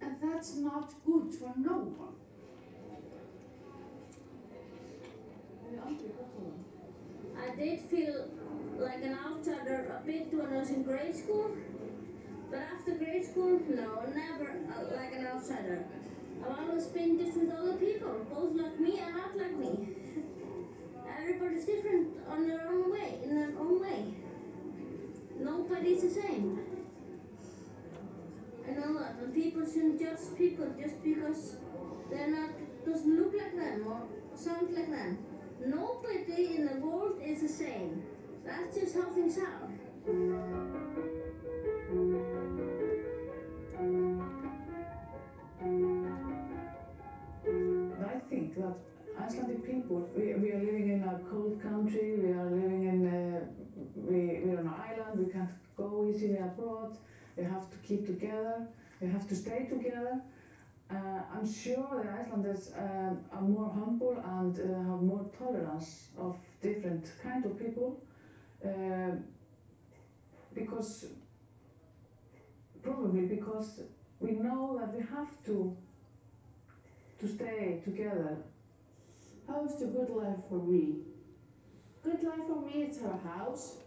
And that's not good for no one. I did feel like an outsider a bit when I was in grade school, but after grade school, no, never uh, like an outsider. I've always been different with other people, both like me and not like me. Everybody's different on their own way, in their own way. Nobody's the same. I know that, and people shouldn't judge people just because they're not doesn't look like them or sound like them. Nobody in the world is the same. That's just how things are. That Icelandic people, we, we are living in a cold country, we are living in, uh, we, we're on an island, we can't go easily abroad, we have to keep together, we have to stay together. Uh, I'm sure the Icelanders um, are more humble and uh, have more tolerance of different kind of people uh, because probably because we know that we have to to stay together. How's the good life for me? Good life for me is a house,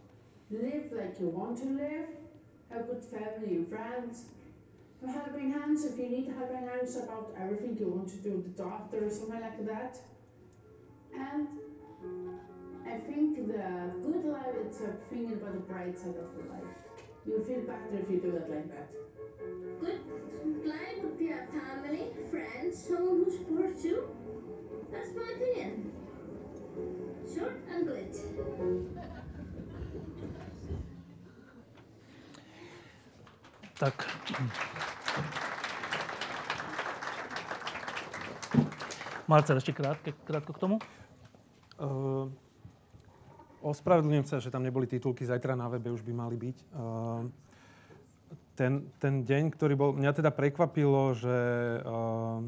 live like you want to live, have good family and friends, have helping hands if you need helping hands about everything you want to do, the doctor or something like that. And I think the good life is a thinking about the bright side of the life. You feel better if you do it like that. Good life would be a family, friends, someone who supports you. That's my opinion. Short and good. Tak. Marcel, ešte krátke, krátko k tomu? Ehm, Ospravedlňujem sa, že tam neboli titulky, zajtra na webe už by mali byť. Uh, ten, ten deň, ktorý bol... Mňa teda prekvapilo, že uh,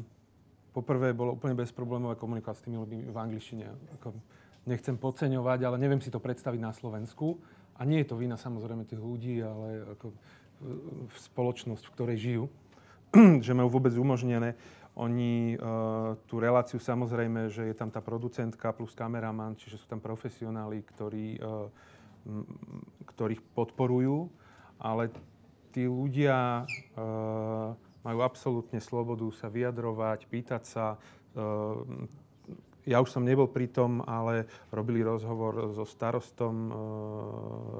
poprvé bolo úplne bezproblémové komunikovať s tými ľuďmi v angličtine. Ako, nechcem podceňovať, ale neviem si to predstaviť na Slovensku. A nie je to vina samozrejme tých ľudí, ale ako v spoločnosť, v ktorej žijú, že majú vôbec umožnené. Oni uh, tú reláciu samozrejme, že je tam tá producentka plus kameraman, čiže sú tam profesionáli, ktorí, uh, m, ktorých podporujú, ale tí ľudia uh, majú absolútne slobodu sa vyjadrovať, pýtať sa. Ja už som nebol pri tom, ale robili rozhovor so starostom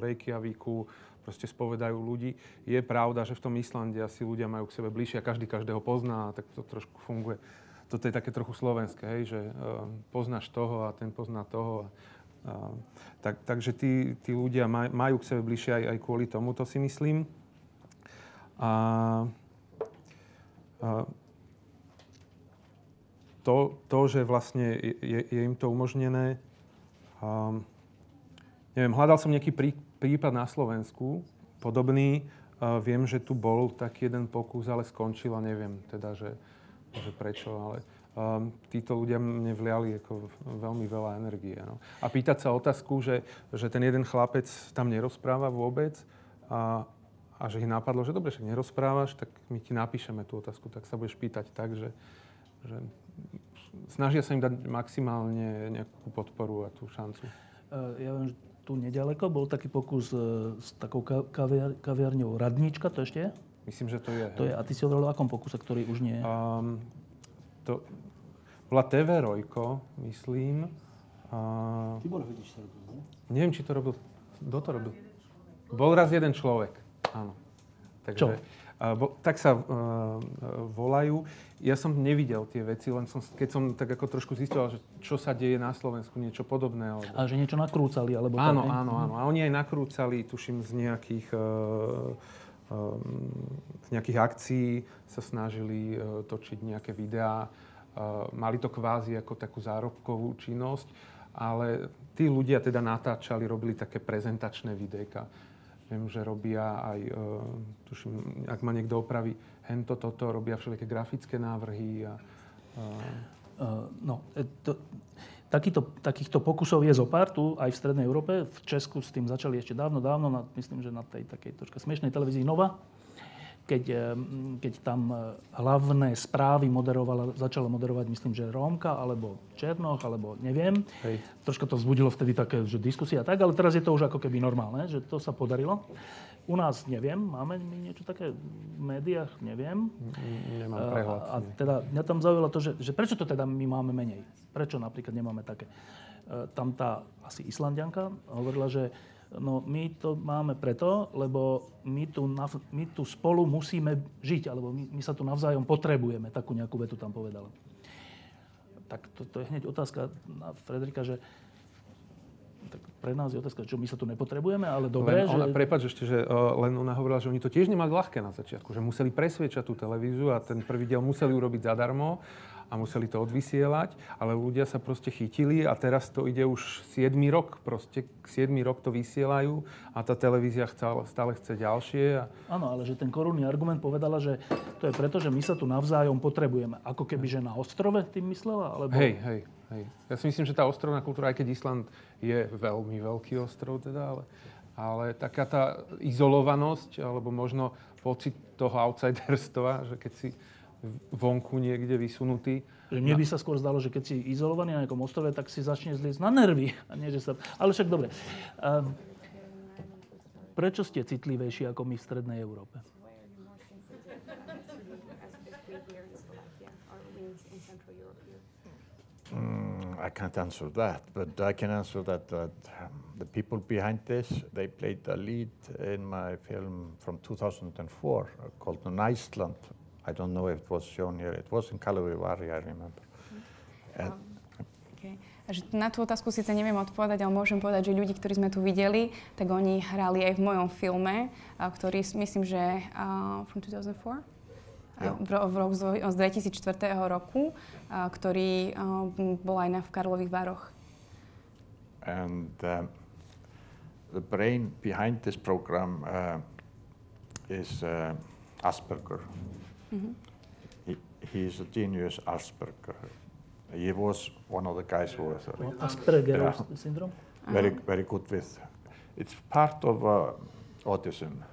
Reykjavíku, proste spovedajú ľudí. Je pravda, že v tom Islande asi ľudia majú k sebe bližšie a každý každého pozná, tak to trošku funguje. Toto je také trochu slovenské, hej, že uh, poznáš toho a ten pozná toho. Uh, tak, takže tí, tí ľudia maj, majú k sebe bližšie aj, aj kvôli tomu, to si myslím. A, a to, to, že vlastne je, je im to umožnené, um, neviem, hľadal som nejaký prí, prípad na Slovensku, podobný. Uh, viem, že tu bol taký jeden pokus, ale skončil a neviem teda, že, že prečo, ale um, títo ľudia mne vliali ako veľmi veľa energie. No. A pýtať sa otázku, že, že ten jeden chlapec tam nerozpráva vôbec a, a že ich napadlo, že dobre, však nerozprávaš, tak my ti napíšeme tú otázku, tak sa budeš pýtať tak, že, že snažia sa im dať maximálne nejakú podporu a tú šancu. Ja viem, že tu nedaleko bol taký pokus e, s takou kaviar, kaviarňou Radnička, to ešte je? Myslím, že to je. To je. A ty si hovoril o akom pokuse, ktorý už nie je? Um, to bola TV Rojko, myslím. Uh, Tibor Hvidič sa robil, ne? Neviem, či to robil... Kto to robil? Bol raz jeden človek, áno. Takže, Čo? Uh, bo, tak sa uh, volajú. Ja som nevidel tie veci, len som, keď som tak ako trošku zistil, že čo sa deje na Slovensku, niečo podobné. Alebo... A že niečo nakrúcali, alebo Áno, tak, áno, áno. A oni aj nakrúcali, tuším, z nejakých, uh, um, z nejakých akcií sa snažili uh, točiť nejaké videá. Uh, mali to kvázi ako takú zárobkovú činnosť, ale tí ľudia teda natáčali, robili také prezentačné videjka. Viem, že robia aj, uh, tuším, ak ma niekto opraví, hento, toto, robia všelijaké grafické návrhy. A, uh, Uh, no, e, to, takýto, takýchto pokusov je zo pár tu aj v Strednej Európe. V Česku s tým začali ešte dávno, dávno, na, myslím, že na tej takej troška smiešnej televízii Nova, keď, e, keď tam e, hlavné správy moderovala, začala moderovať, myslím, že Rómka, alebo Černoch, alebo neviem. Hej. Troška to vzbudilo vtedy také, že diskusia a tak, ale teraz je to už ako keby normálne, že to sa podarilo. U nás neviem, máme my niečo také v médiách, neviem. nemám A- prehľad. A, teda mňa tam zaujalo to, že, že prečo to teda my máme menej? Prečo napríklad nemáme také? Tam tá asi Islandianka hovorila, že no my to máme preto, lebo my tu, nav- my tu spolu musíme žiť, alebo my, my sa tu navzájom potrebujeme. Takú nejakú vetu tam povedala. Tak to, to je hneď otázka na Frederika, že tak pre nás je otázka, čo my sa tu nepotrebujeme, ale dobre, len ona, že... prepáč ešte, že uh, len ona hovorila, že oni to tiež nemali ľahké na začiatku, že museli presviečať tú televíziu a ten prvý diel museli urobiť zadarmo a museli to odvysielať, ale ľudia sa proste chytili a teraz to ide už 7 rok, proste 7 rok to vysielajú a tá televízia stále, stále chce ďalšie. A, Áno, ale že ten korunný argument povedala, že to je preto, že my sa tu navzájom potrebujeme. Ako keby, že na ostrove tým myslela? Alebo... hej, hej, hej. Ja si myslím, že tá ostrovná kultúra, aj keď Island je veľmi veľký ostrov teda, ale, ale taká tá izolovanosť, alebo možno pocit toho outsiderstva, že keď si vonku niekde vysunutý. Že mne by sa skôr zdalo, že keď si izolovaný na nejakom ostrove, tak si začne zliecť na nervy. A nie, že sa... Ale však dobre. Um, prečo ste citlivejší ako my v Strednej Európe? Mm, I can't answer that, but I can answer that, that um, the people behind this, they played a lead in my film from 2004 uh, called On Iceland. I don't know if it was shown here. It was in Kalavivari, I remember. And Okay. A že na tú otázku síce neviem odpovedať, ale môžem povedať, že ľudí, ktorí sme tu videli, tak oni hrali aj v mojom filme, ktorý myslím, že uh, from 2004? Jo. v, v roku z z 2004 roku, a, ktorý a, bol aj na, v Karlových Vároch. and um, the brain behind this program uh, is uh, Asperger. Mhm. He, he is a genius Asperger. He was one of the guys who was uh, Aspergerov yeah, syndrom? very very good with. It's part of uh, autism.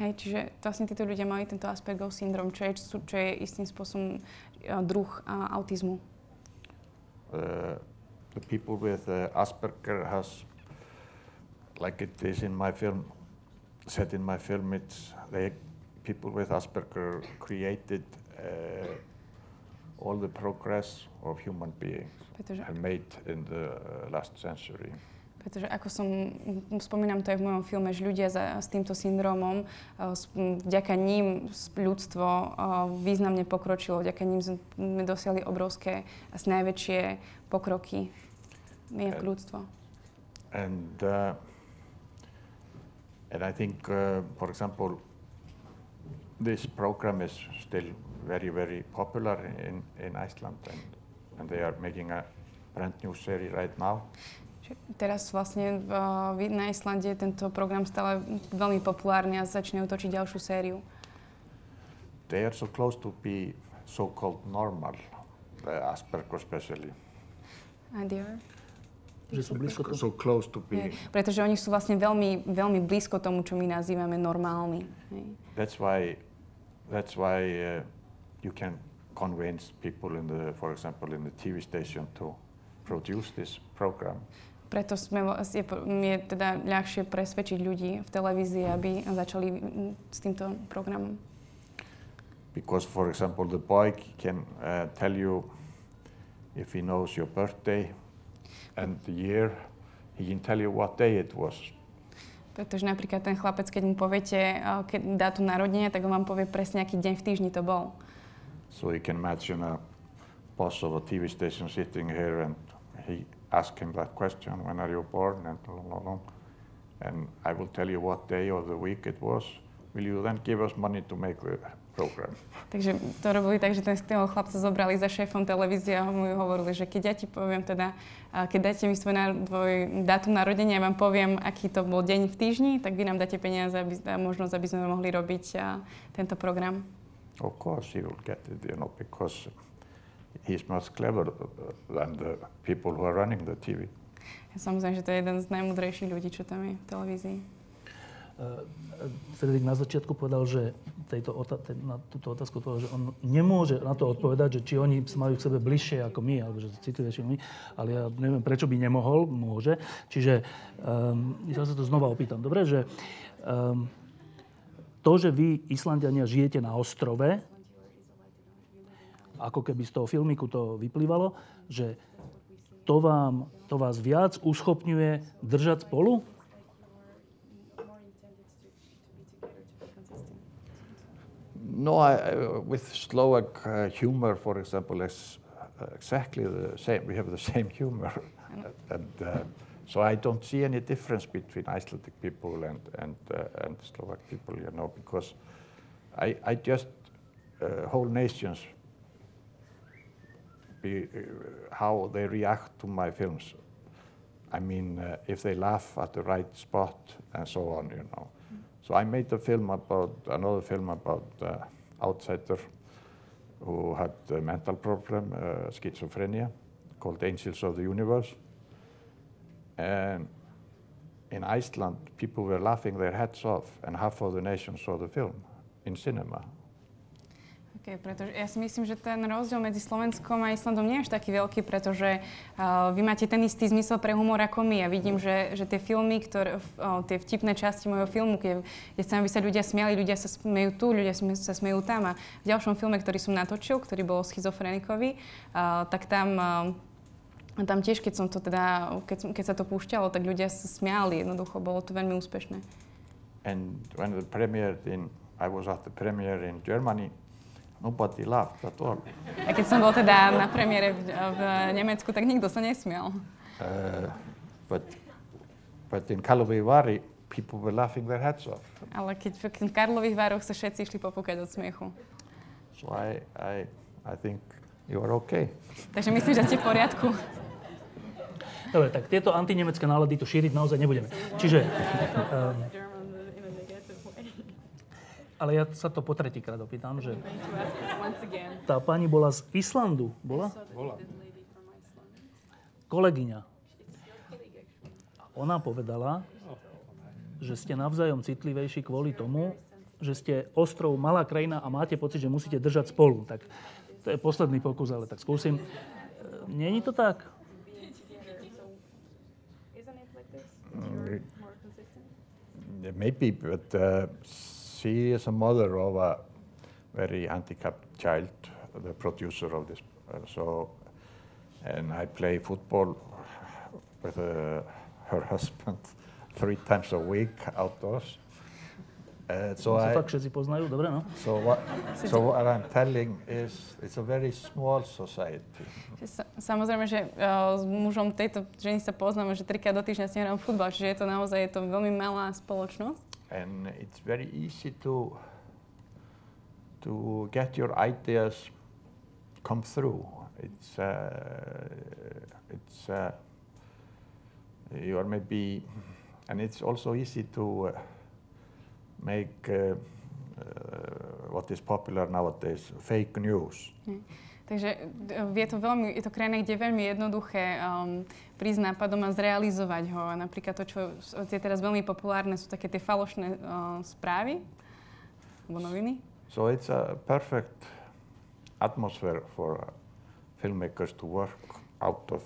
Hej, čiže vlastne títo ľudia majú tento Aspergerov syndrom, čo je, sú- čo je istým spôsobom a, druh a, autizmu. Uh, the people with uh, Asperger has, like it is in my film, said in my film, it's they people with Asperger created uh, all the progress of human beings Pretože- have made in the uh, last century. Pretože ako som, spomínam to aj v mojom filme, že ľudia za, s týmto syndromom, a, s- m, vďaka ním ľudstvo a, významne pokročilo, vďaka ním sme dosiahli obrovské, asi najväčšie pokroky my ako ľudstvo. And uh, and I think, uh, for example, this program is still very very popular in in Iceland, and and they are making a brand new series right now. Teraz vlastne v, v, na Islande je tento program stále veľmi populárny a začínajú točiť ďalšiu sériu. They are so close to be so-called normal, the Asperger especially. A they are? Že sú blízko So close to Hej, being. pretože oni sú vlastne veľmi, veľmi blízko tomu, čo my nazývame normálni. Hej. That's why, that's why uh, you can convince people in the, for example, in the TV station to produce this program. Preto sme, je, je teda ľahšie presvedčiť ľudí v televízii, aby začali s týmto programom. Because, for example, the boy can uh, tell you if he knows your birthday and the year, he can tell you what day it was. Pretože napríklad ten chlapec, keď mu poviete uh, keď dátum narodenia, tak on vám povie presne, aký deň v týždni to bol. So you can imagine a boss of a TV station sitting here and he ask him that question, when are you born? And, blah, blah, blah. and I will tell you what day of the week it was. Will you then give us money to make the program? Takže to robili tak, že ten, toho chlapca zobrali za šéfom televízie a mu hovorili, že keď ja ti poviem teda, keď dáte mi svoj, tvoj dátum narodenia, ja vám poviem, aký to bol deň v týždni, tak vy nám dáte peniaze aby, a možnosť, aby sme mohli robiť a, tento program. Of course he will get it, you know, because he's much cleverer than the people who are running the TV. Samozrejme, že to je jeden z najmudrejších ľudí, čo tam je v televízii. Uh, Fredrik na začiatku povedal, že tejto, na túto otázku povedal, že on nemôže na to odpovedať, že či oni majú k sebe bližšie ako my, alebo že citlivejšie my, ale ja neviem, prečo by nemohol, môže. Čiže um, ja sa to znova opýtam. Dobre, že um, to, že vy, Islandiania, žijete na ostrove, ako keby z toho filmiku to vyplývalo, že to, vám, to vás viac uschopňuje držať spolu? No, I, with Slovak uh, humor, for example, is uh, exactly the same. We have the same humor. and uh, so I don't see any difference between Icelandic people and, and, uh, and Slovak people, you know, because I, I just, uh, whole nations be, uh, how they react to my films. I mean, if they laugh at the right spot and so on, you know. So I made a film about, another film about uh, outsider who had a mental problem, uh, schizophrenia, called Angels of the Universe. And in Iceland, people were laughing their heads off, and half of the nation saw the film in cinema. Okay, pretože ja si myslím, že ten rozdiel medzi Slovenskom a Islandom nie je až taký veľký, pretože uh, vy máte ten istý zmysel pre humor ako my. Ja vidím, že, že tie filmy, ktoré, uh, tie vtipné časti môjho filmu, keď, keď chcem, aby sa ľudia smiali, ľudia sa smejú tu, ľudia sa smejú tam. A v ďalšom filme, ktorý som natočil, ktorý bol schizofrenikový, uh, tak tam uh, tam tiež, keď som to teda, keď, keď sa to púšťalo, tak ľudia sa smiali jednoducho, bolo to veľmi úspešné. And when the premiere in, I was at the premiere in Germany, Nobody laughed at all. A keď som bol teda na premiére v, v Nemecku, tak nikto sa nesmial. Uh, but, but in Karlovy Vary, people were laughing their heads off. Ale keď v Karlových Vároch sa všetci išli popúkať od smiechu. So I, I, I think you are okay. Takže myslím, že ste v poriadku. Dobre, tak tieto antinemecké nálady tu šíriť naozaj nebudeme. Čiže... Um, ale ja sa to po tretíkrát opýtam, že tá pani bola z Islandu. Bola? Bola. Kolegyňa. Ona povedala, že ste navzájom citlivejší kvôli tomu, že ste ostrov, malá krajina a máte pocit, že musíte držať spolu. Tak to je posledný pokus, ale tak skúsim. Není to tak? Mm, maybe, but uh, she is a mother of a very handicapped child, the producer of this. Uh, so, and I play football with uh, her husband three times a week outdoors. Uh, so I, tak všetci poznajú, dobre, no? So what, so what I'm telling is, it's a very small society. Samozrejme, že uh, s mužom tejto ženy sa poznáme, že trikrát do týždňa si hrám futbal, čiže je to naozaj je to veľmi malá spoločnosť. And it's very easy to to get your ideas come through. It's uh, it's uh, you are maybe, and it's also easy to uh, make uh, uh, what is popular nowadays fake news. Mm. Takže e, je to, veľmi, je to krajina, kde je veľmi jednoduché um, prísť nápadom a zrealizovať ho. A napríklad to, čo je teraz veľmi populárne, sú také tie falošné uh, správy alebo noviny. So it's a perfect atmosphere for filmmakers to work out of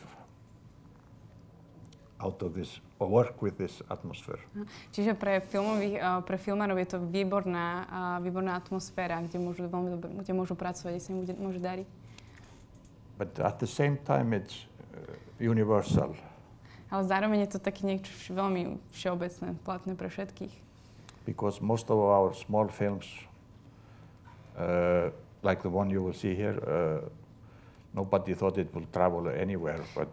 out of this or work with this atmosphere. Čiže pre filmových, uh, pre filmárov je to výborná, uh, výborná atmosféra, kde môžu veľmi dobre, kde môžu pracovať, kde sa im môže dariť but at the same time it's uh, universal. Ale zároveň je to také niečo veľmi všeobecné, platné pre všetkých. Because most of our small films, uh, like the one you will see here, uh, nobody thought it would travel anywhere, but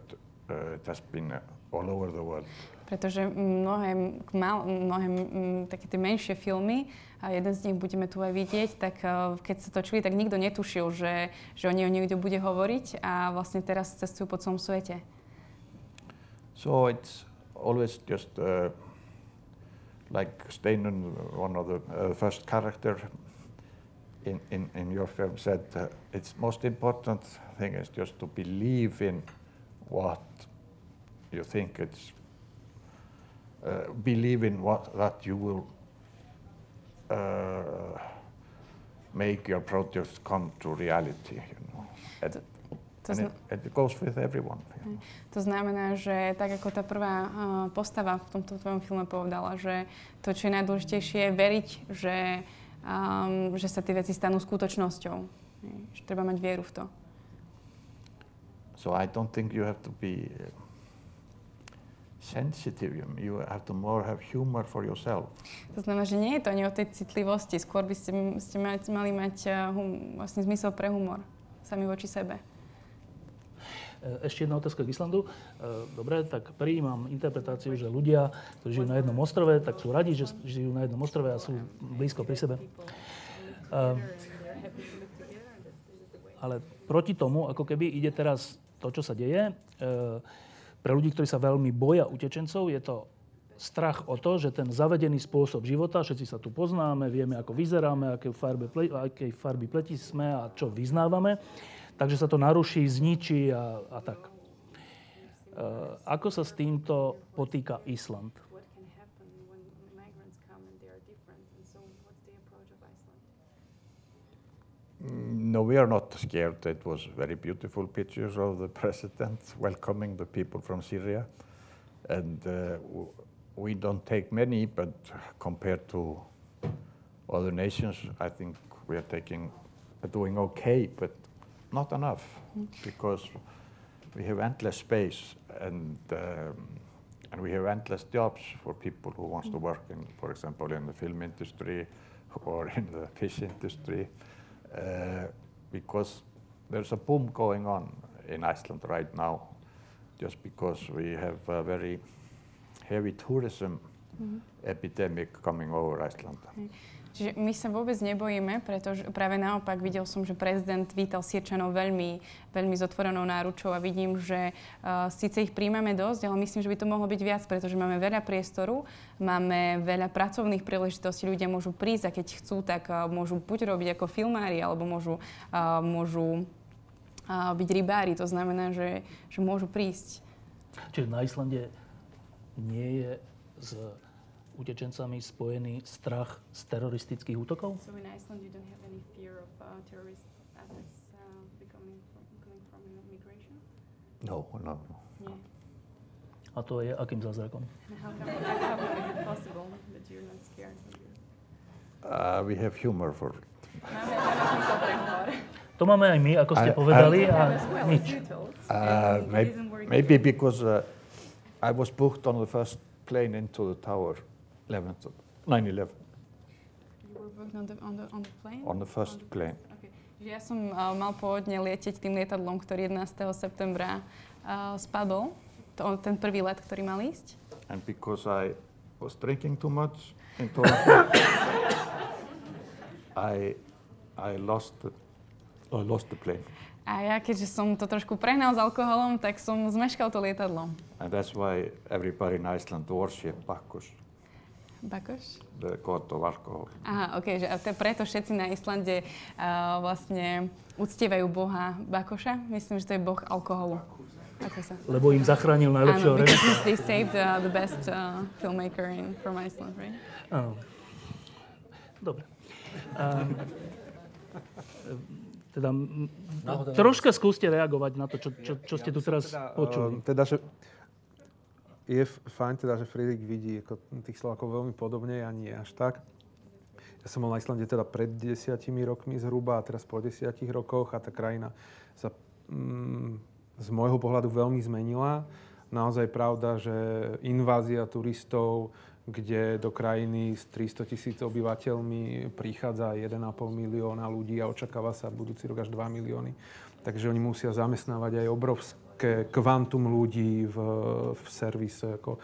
uh, it has been uh, all over the world. Pretože mnohé, mal, mnohé m, také tie menšie filmy, a jeden z nich budeme tu aj vidieť, tak uh, keď sa točili, tak nikto netušil, že, že o nej niekto bude hovoriť a vlastne teraz cestujú po celom svete. So it's always just uh, like Steinun, one of the uh, first character in, in, in your film said, uh, it's most important thing is just to believe in what you think it's, uh, believe in what that you will uh, make your projects come to reality, you know. And, To and it, it goes with everyone. To znamená, že tak ako tá prvá uh, postava v tomto tvojom filme povedala, že to, čo je najdôležitejšie, je veriť, že, um, že sa tie veci stanú skutočnosťou. Že treba mať vieru v to. So I don't think you have to be uh, sensitive. You- have to more have humor for yourself. To znamená, že nie je to ani o tej citlivosti, skôr by ste, ste mali, mali mať uh, hum, vlastne zmysel pre humor sami voči sebe. E, Ešte jedna otázka k Islandu. E, Dobre, tak prijímam interpretáciu, že ľudia, ktorí žijú na jednom ostrove, tak sú radi, že žijú na jednom ostrove a sú blízko pri sebe. Ale proti tomu, ako keby ide teraz to, čo sa deje, pre ľudí, ktorí sa veľmi boja utečencov, je to strach o to, že ten zavedený spôsob života, všetci sa tu poznáme, vieme, ako vyzeráme, aké farby, ple, farby pleti sme a čo vyznávame, takže sa to naruší, zničí a, a tak. E, ako sa s týmto potýka Island? No, we are not scared. It was very beautiful pictures of the president welcoming the people from Syria. And uh, we don't take many, but compared to other nations, I think we are taking, doing okay, but not enough because we have endless space and um, and we have endless jobs for people who wants to work in, for example, in the film industry or in the fish industry, Uh, because there's a boom going on in Iceland right now, just because we have a very heavy tourism mm-hmm. epidemic coming over Iceland. Čiže my sa vôbec nebojíme, pretože práve naopak videl som, že prezident vítal Sirčanov veľmi, veľmi s otvorenou náručou a vidím, že uh, síce ich príjmame dosť, ale myslím, že by to mohlo byť viac, pretože máme veľa priestoru, máme veľa pracovných príležitostí, ľudia môžu prísť a keď chcú, tak uh, môžu buď robiť ako filmári, alebo môžu, uh, môžu uh, byť rybári. To znamená, že, že môžu prísť. Čiže na Islande nie je s utečencami spojený strach z teroristických útokov? So in Iceland you don't have any fear of uh, terrorist attacks uh, becoming from, coming from migration? No, no, no. A to je akým zázrakom? How come, how come is it possible that you're not scared of this? Uh, we have humor for it. To máme aj my, ako ste I- I- povedali, a well nič. Uh, And it may- isn't working. maybe because uh, I was booked on the first plane into the tower, 11th, 9/11, You were booked on the, on the, on the plane? on the first plane. Okay. Ja som uh, mal pôvodne letieť tým lietadlom, ktorý 11. septembra uh, spadol. To, ten prvý let, ktorý mal ísť. And because I was drinking too much in Toronto, I I lost the I lost the plane, A ja, keďže som to trošku prehnal s alkoholom, tak som zmeškal to lietadlo. and that's why everybody in Iceland worship Bacchus, Bakoš? of alcohol. Aha, ok, že a to preto všetci na Islande uh, vlastne uctievajú boha Bakoša. Myslím, že to je boh alkoholu. Sa? Lebo im zachránil najlepšieho Áno, because they saved uh, the best uh, filmmaker in, from Iceland, right? Áno. Dobre. A, teda, Náhodou- troška skúste reagovať na to, čo, čo, čo ste tu teraz počuli. teda, že je fajn teda, že Friedrich vidí ako tých Slovákov veľmi podobne, a nie až tak. Ja som bol na Islande teda pred desiatimi rokmi zhruba a teraz po desiatich rokoch a tá krajina sa mm, z môjho pohľadu veľmi zmenila. naozaj pravda, že invázia turistov, kde do krajiny s 300 tisíc obyvateľmi prichádza 1,5 milióna ľudí a očakáva sa budúci rok až 2 milióny. Takže oni musia zamestnávať aj obrovské kvantum ľudí v, v servise, ako, e,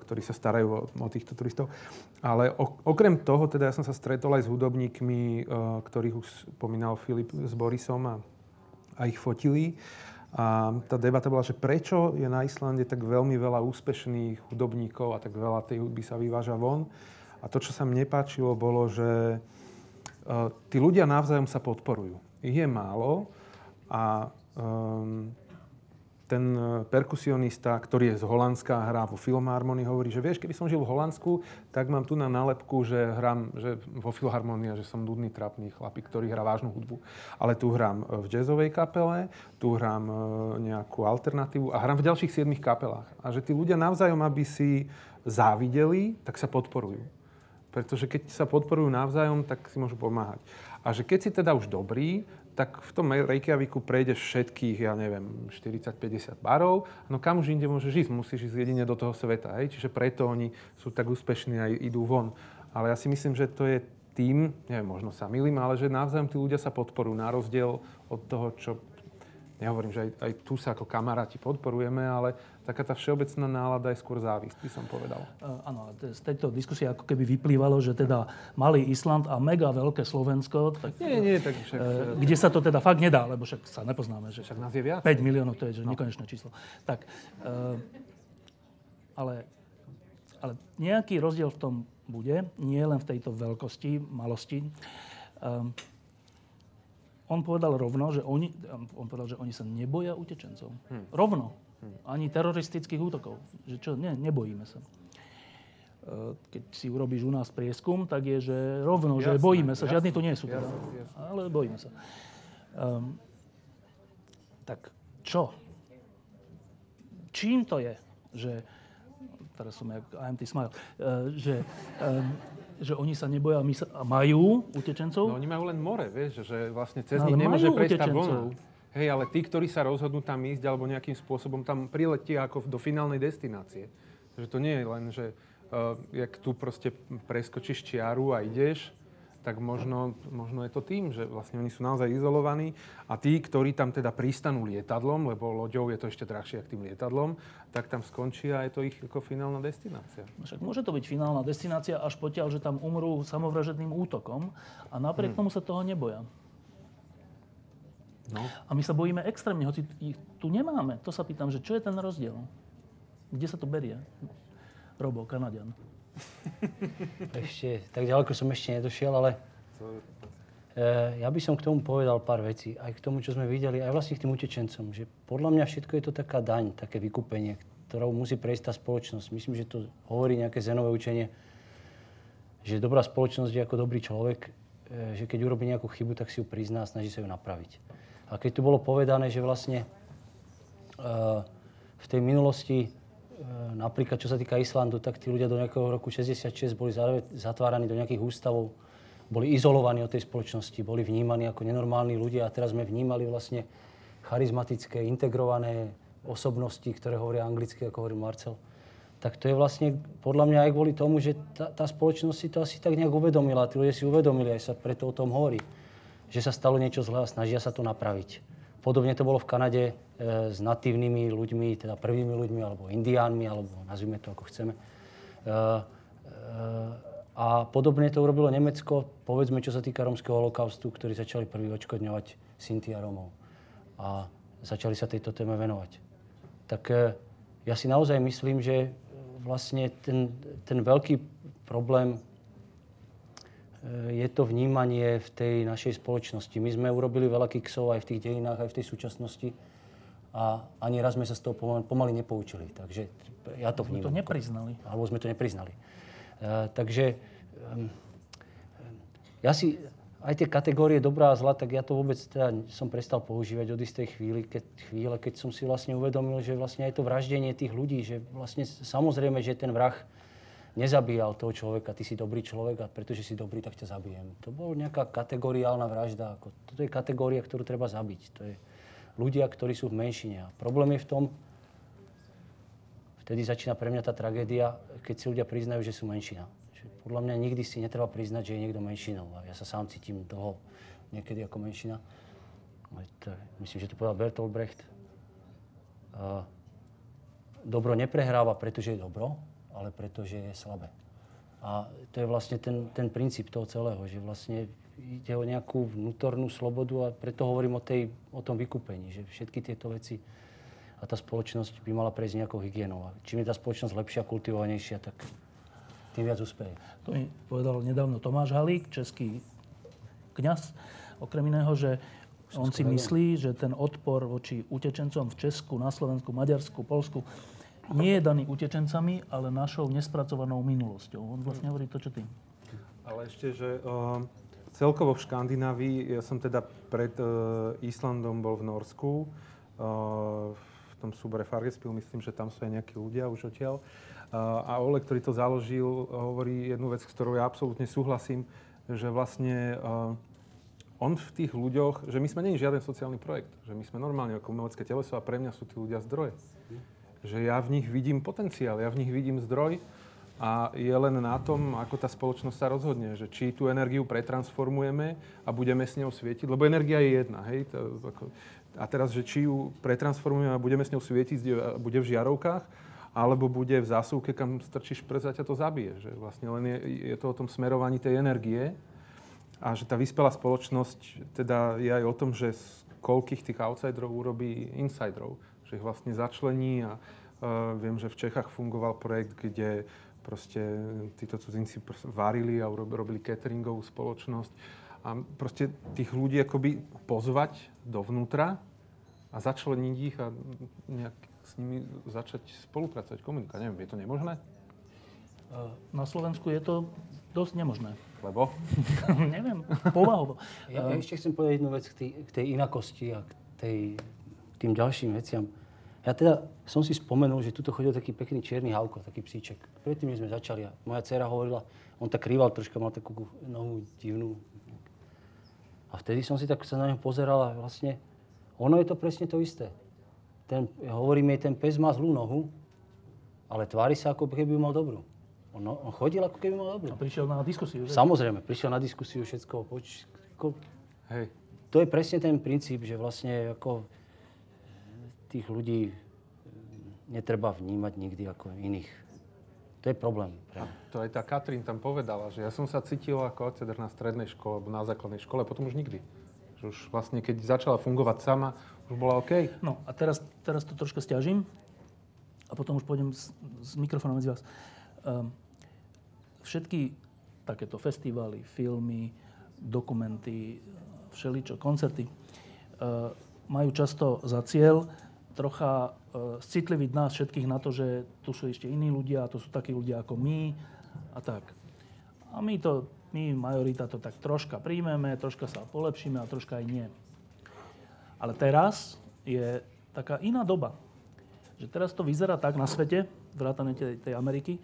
ktorí sa starajú o, o týchto turistov. Ale okrem toho, teda ja som sa stretol aj s hudobníkmi, e, ktorých už spomínal Filip s Borisom a, a ich fotili. A tá debata bola, že prečo je na Islande tak veľmi veľa úspešných hudobníkov a tak veľa tej hudby sa vyváža von. A to, čo sa mne páčilo, bolo, že uh, tí ľudia navzájom sa podporujú. Ich je málo a um, ten e, perkusionista, ktorý je z Holandska a hrá vo Filharmonii, hovorí, že vieš, keby som žil v Holandsku, tak mám tu na nálepku, že hrám že vo Filharmonii, že som nudný, trapný chlapík, ktorý hrá vážnu hudbu. Ale tu hrám v jazzovej kapele, tu hrám e, nejakú alternatívu a hrám v ďalších siedmých kapelách. A že tí ľudia navzájom, aby si závideli, tak sa podporujú. Pretože keď sa podporujú navzájom, tak si môžu pomáhať. A že keď si teda už dobrý, tak v tom Reykjaviku prejdeš všetkých, ja neviem, 40-50 barov, no kam už inde môžeš ísť? Musíš ísť jedine do toho sveta, hej? Čiže preto oni sú tak úspešní a idú von. Ale ja si myslím, že to je tým, neviem, možno sa milím, ale že navzájom tí ľudia sa podporujú na rozdiel od toho, čo nehovorím, že aj, aj tu sa ako kamaráti podporujeme, ale taká tá všeobecná nálada je skôr závisť, by som povedal. Uh, áno, z tejto diskusie ako keby vyplývalo, že teda malý Island a mega veľké Slovensko, tak, nie, nie, tak však, uh, kde sa to teda fakt nedá, lebo však sa nepoznáme. Že však nás je viac. 5 miliónov, to je že no. nekonečné číslo. Tak, ale, ale nejaký rozdiel v tom bude, nie len v tejto veľkosti, malosti. Um, on povedal rovno, že oni, on povedal, že oni sa neboja utečencov. Hmm. Rovno. Ani teroristických útokov. Že čo, nie, nebojíme sa. E, keď si urobíš u nás prieskum, tak je, že rovno, jasné, že bojíme sa. Jasné, Žiadni tu nie sú teda. Jasné, jasné. Ale bojíme sa. Um, tak čo? Čím to je, že teraz som jak IMT Smile, uh, že um, že oni sa neboja my sa, a majú utečencov? No oni majú len more, vieš, že vlastne cez no, nich nemôže prejsť tá vlna. Hej, ale tí, ktorí sa rozhodnú tam ísť alebo nejakým spôsobom tam priletia ako do finálnej destinácie. Že to nie je len, že uh, jak tu proste preskočíš čiaru a ideš, tak možno, možno je to tým, že vlastne oni sú naozaj izolovaní a tí, ktorí tam teda pristanú lietadlom, lebo loďou je to ešte drahšie ako tým lietadlom, tak tam skončí a je to ich ako finálna destinácia. No však môže to byť finálna destinácia až potiaľ, že tam umrú samovražedným útokom a napriek hmm. tomu sa toho neboja. No. A my sa bojíme extrémne, hoci ich tu nemáme. To sa pýtam, že čo je ten rozdiel? Kde sa to berie? Robo, Kanadian. ešte, tak ďaleko som ešte nedošiel, ale e, ja by som k tomu povedal pár vecí. Aj k tomu, čo sme videli, aj vlastne k tým utečencom. Že podľa mňa všetko je to taká daň, také vykúpenie, ktorou musí prejsť tá spoločnosť. Myslím, že to hovorí nejaké zenové učenie, že dobrá spoločnosť je ako dobrý človek, e, že keď urobí nejakú chybu, tak si ju prizná a snaží sa ju napraviť. A keď tu bolo povedané, že vlastne uh, v tej minulosti E, napríklad čo sa týka Islandu, tak tí ľudia do nejakého roku 66 boli zatváraní do nejakých ústavov, boli izolovaní od tej spoločnosti, boli vnímaní ako nenormálni ľudia a teraz sme vnímali vlastne charizmatické, integrované osobnosti, ktoré hovoria anglicky, ako hovorí Marcel. Tak to je vlastne podľa mňa aj kvôli tomu, že tá, tá spoločnosť si to asi tak nejak uvedomila. Tí ľudia si uvedomili, aj sa preto o tom hovorí, že sa stalo niečo zlé a snažia sa to napraviť. Podobne to bolo v Kanade e, s natívnymi ľuďmi, teda prvými ľuďmi, alebo indiánmi, alebo nazvime to ako chceme. E, e, a podobne to urobilo Nemecko, povedzme, čo sa týka romského holokaustu, ktorí začali prvý odškodňovať Sinti a Romov. A začali sa tejto téme venovať. Tak e, ja si naozaj myslím, že vlastne ten, ten veľký problém je to vnímanie v tej našej spoločnosti. My sme urobili veľa kiksov aj v tých dejinách, aj v tej súčasnosti a ani raz sme sa z toho pomaly nepoučili. Takže ja to vnímam. Sme to nepriznali. Alebo sme to nepriznali. Uh, takže um, ja si aj tie kategórie dobrá a zla, tak ja to vôbec teda som prestal používať od istej chvíli, keď, chvíle, keď som si vlastne uvedomil, že vlastne aj to vraždenie tých ľudí, že vlastne samozrejme, že ten vrah nezabíjal toho človeka, ty si dobrý človek a pretože si dobrý, tak ťa zabijem. To bola nejaká kategoriálna vražda. Ako, toto je kategória, ktorú treba zabiť. To je ľudia, ktorí sú v menšine. A problém je v tom, vtedy začína pre mňa tá tragédia, keď si ľudia priznajú, že sú menšina. Podľa mňa nikdy si netreba priznať, že je niekto menšinou. A ja sa sám cítim dlho niekedy ako menšina. To, myslím, že to povedal Bertolt Brecht. Dobro neprehráva, pretože je dobro, ale pretože je slabé. A to je vlastne ten, ten princíp toho celého, že vlastne ide o nejakú vnútornú slobodu a preto hovorím o, tej, o tom vykúpení, že všetky tieto veci a tá spoločnosť by mala prejsť nejakou hygienou. A čím je tá spoločnosť lepšia, kultivovanejšia, tak tým viac úspeje. To mi povedal nedávno Tomáš Halík, český kňaz, okrem iného, že on si myslí, že ten odpor voči utečencom v Česku, na Slovensku, Maďarsku, Polsku nie je daný utečencami, ale našou nespracovanou minulosťou. On vlastne hovorí to, čo ty. Ale ešte, že uh, celkovo v Škandinávii, ja som teda pred uh, Islandom bol v Norsku, uh, v tom súbore Fargespil, myslím, že tam sú aj nejakí ľudia už odtiaľ. Uh, a Ole, ktorý to založil, hovorí jednu vec, s ktorou ja absolútne súhlasím, že vlastne uh, on v tých ľuďoch, že my sme nie žiaden sociálny projekt, že my sme normálne ako umelecké teleso a pre mňa sú tí ľudia zdroje. Že ja v nich vidím potenciál, ja v nich vidím zdroj a je len na tom, ako tá spoločnosť sa rozhodne, že či tú energiu pretransformujeme a budeme s ňou svietiť, lebo energia je jedna, hej. To, ako, a teraz, že či ju pretransformujeme a budeme s ňou svietiť, bude v žiarovkách, alebo bude v zásuvke, kam strčíš prst a ťa to zabije. Že vlastne len je, je to o tom smerovaní tej energie a že tá vyspelá spoločnosť teda je aj o tom, že z koľkých tých outsiderov urobí insiderov. Že ich vlastne začlení a uh, viem, že v Čechách fungoval projekt, kde proste títo cudzinci varili a robili cateringovú spoločnosť. A proste tých ľudí akoby pozvať dovnútra a začleniť ich a nejak s nimi začať spolupracovať, komunikovať. Neviem, je to nemožné? Na Slovensku je to dosť nemožné. Lebo? Neviem, povahovo. Ja, ja ešte chcem povedať jednu vec k tej, k tej inakosti a k tej, tým ďalším veciam. Ja teda som si spomenul, že tuto chodil taký pekný čierny havko, taký psíček. Predtým, než sme začali, a moja dcera hovorila, on tak krýval troška, mal takú nohu divnú. A vtedy som si tak sa na ňo pozeral a vlastne, ono je to presne to isté. Ten, hovoríme, ten pes má zlú nohu, ale tvári sa, ako keby mal dobrú. On, on chodil ako keby mal dobrú. A prišiel na diskusiu. Že? Samozrejme, prišiel na diskusiu všetko. Poč, ako, Hej. To je presne ten princíp, že vlastne ako tých ľudí netreba vnímať nikdy ako iných. To je problém. A to aj tá Katrin tam povedala, že ja som sa cítil ako oceder na strednej škole alebo na základnej škole, potom už nikdy. Že už vlastne, keď začala fungovať sama, už bola OK. No a teraz, teraz to troška stiažím a potom už pôjdem s, s mikrofónom medzi vás. Um, všetky takéto festivály, filmy, dokumenty, všeličo, koncerty uh, majú často za cieľ trocha uh, citliviť nás všetkých na to, že tu sú ešte iní ľudia, a to sú takí ľudia ako my a tak. A my to, my majorita to tak troška príjmeme, troška sa polepšíme a troška aj nie. Ale teraz je taká iná doba. Že teraz to vyzerá tak na svete, vrátane tej, tej Ameriky,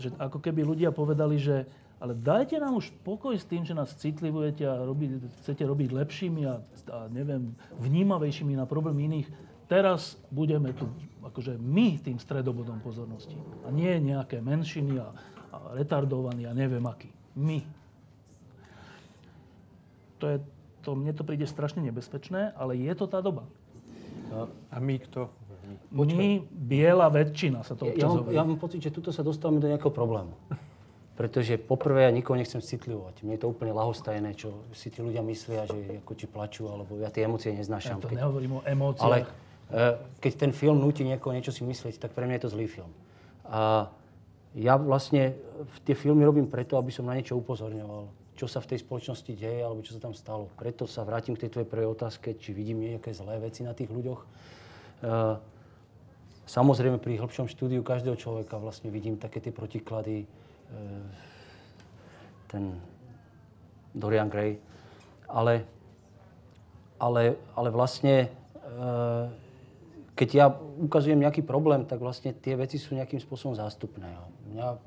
že ako keby ľudia povedali, že ale dajte nám už pokoj s tým, že nás citlivujete a robí, chcete robiť lepšími a, a neviem, vnímavejšími na problém iných. Teraz budeme tu akože my tým stredobodom pozornosti. A nie nejaké menšiny a, a retardovaní a neviem akí. My. To je, to, mne to príde strašne nebezpečné, ale je to tá doba. A my kto? My, biela väčšina sa to občas ja, mám, ja mám pocit, že tuto sa dostávame do nejakého problému. Pretože poprvé ja nikoho nechcem citlivovať. Mne je to úplne lahostajné, čo si tí ľudia myslia, že ako či plačú, alebo ja tie emócie neznášam. Ja to keď, nehovorím o emóciách. ale keď ten film nutí niekoho niečo si myslieť, tak pre mňa je to zlý film. A ja vlastne tie filmy robím preto, aby som na niečo upozorňoval. Čo sa v tej spoločnosti deje, alebo čo sa tam stalo. Preto sa vrátim k tej tvojej prvej otázke, či vidím nejaké zlé veci na tých ľuďoch. E, samozrejme, pri hĺbšom štúdiu každého človeka vlastne vidím také tie protiklady. E, ten Dorian Gray. Ale, ale, ale vlastne, e, keď ja ukazujem nejaký problém, tak vlastne tie veci sú nejakým spôsobom zástupné. Mňa e,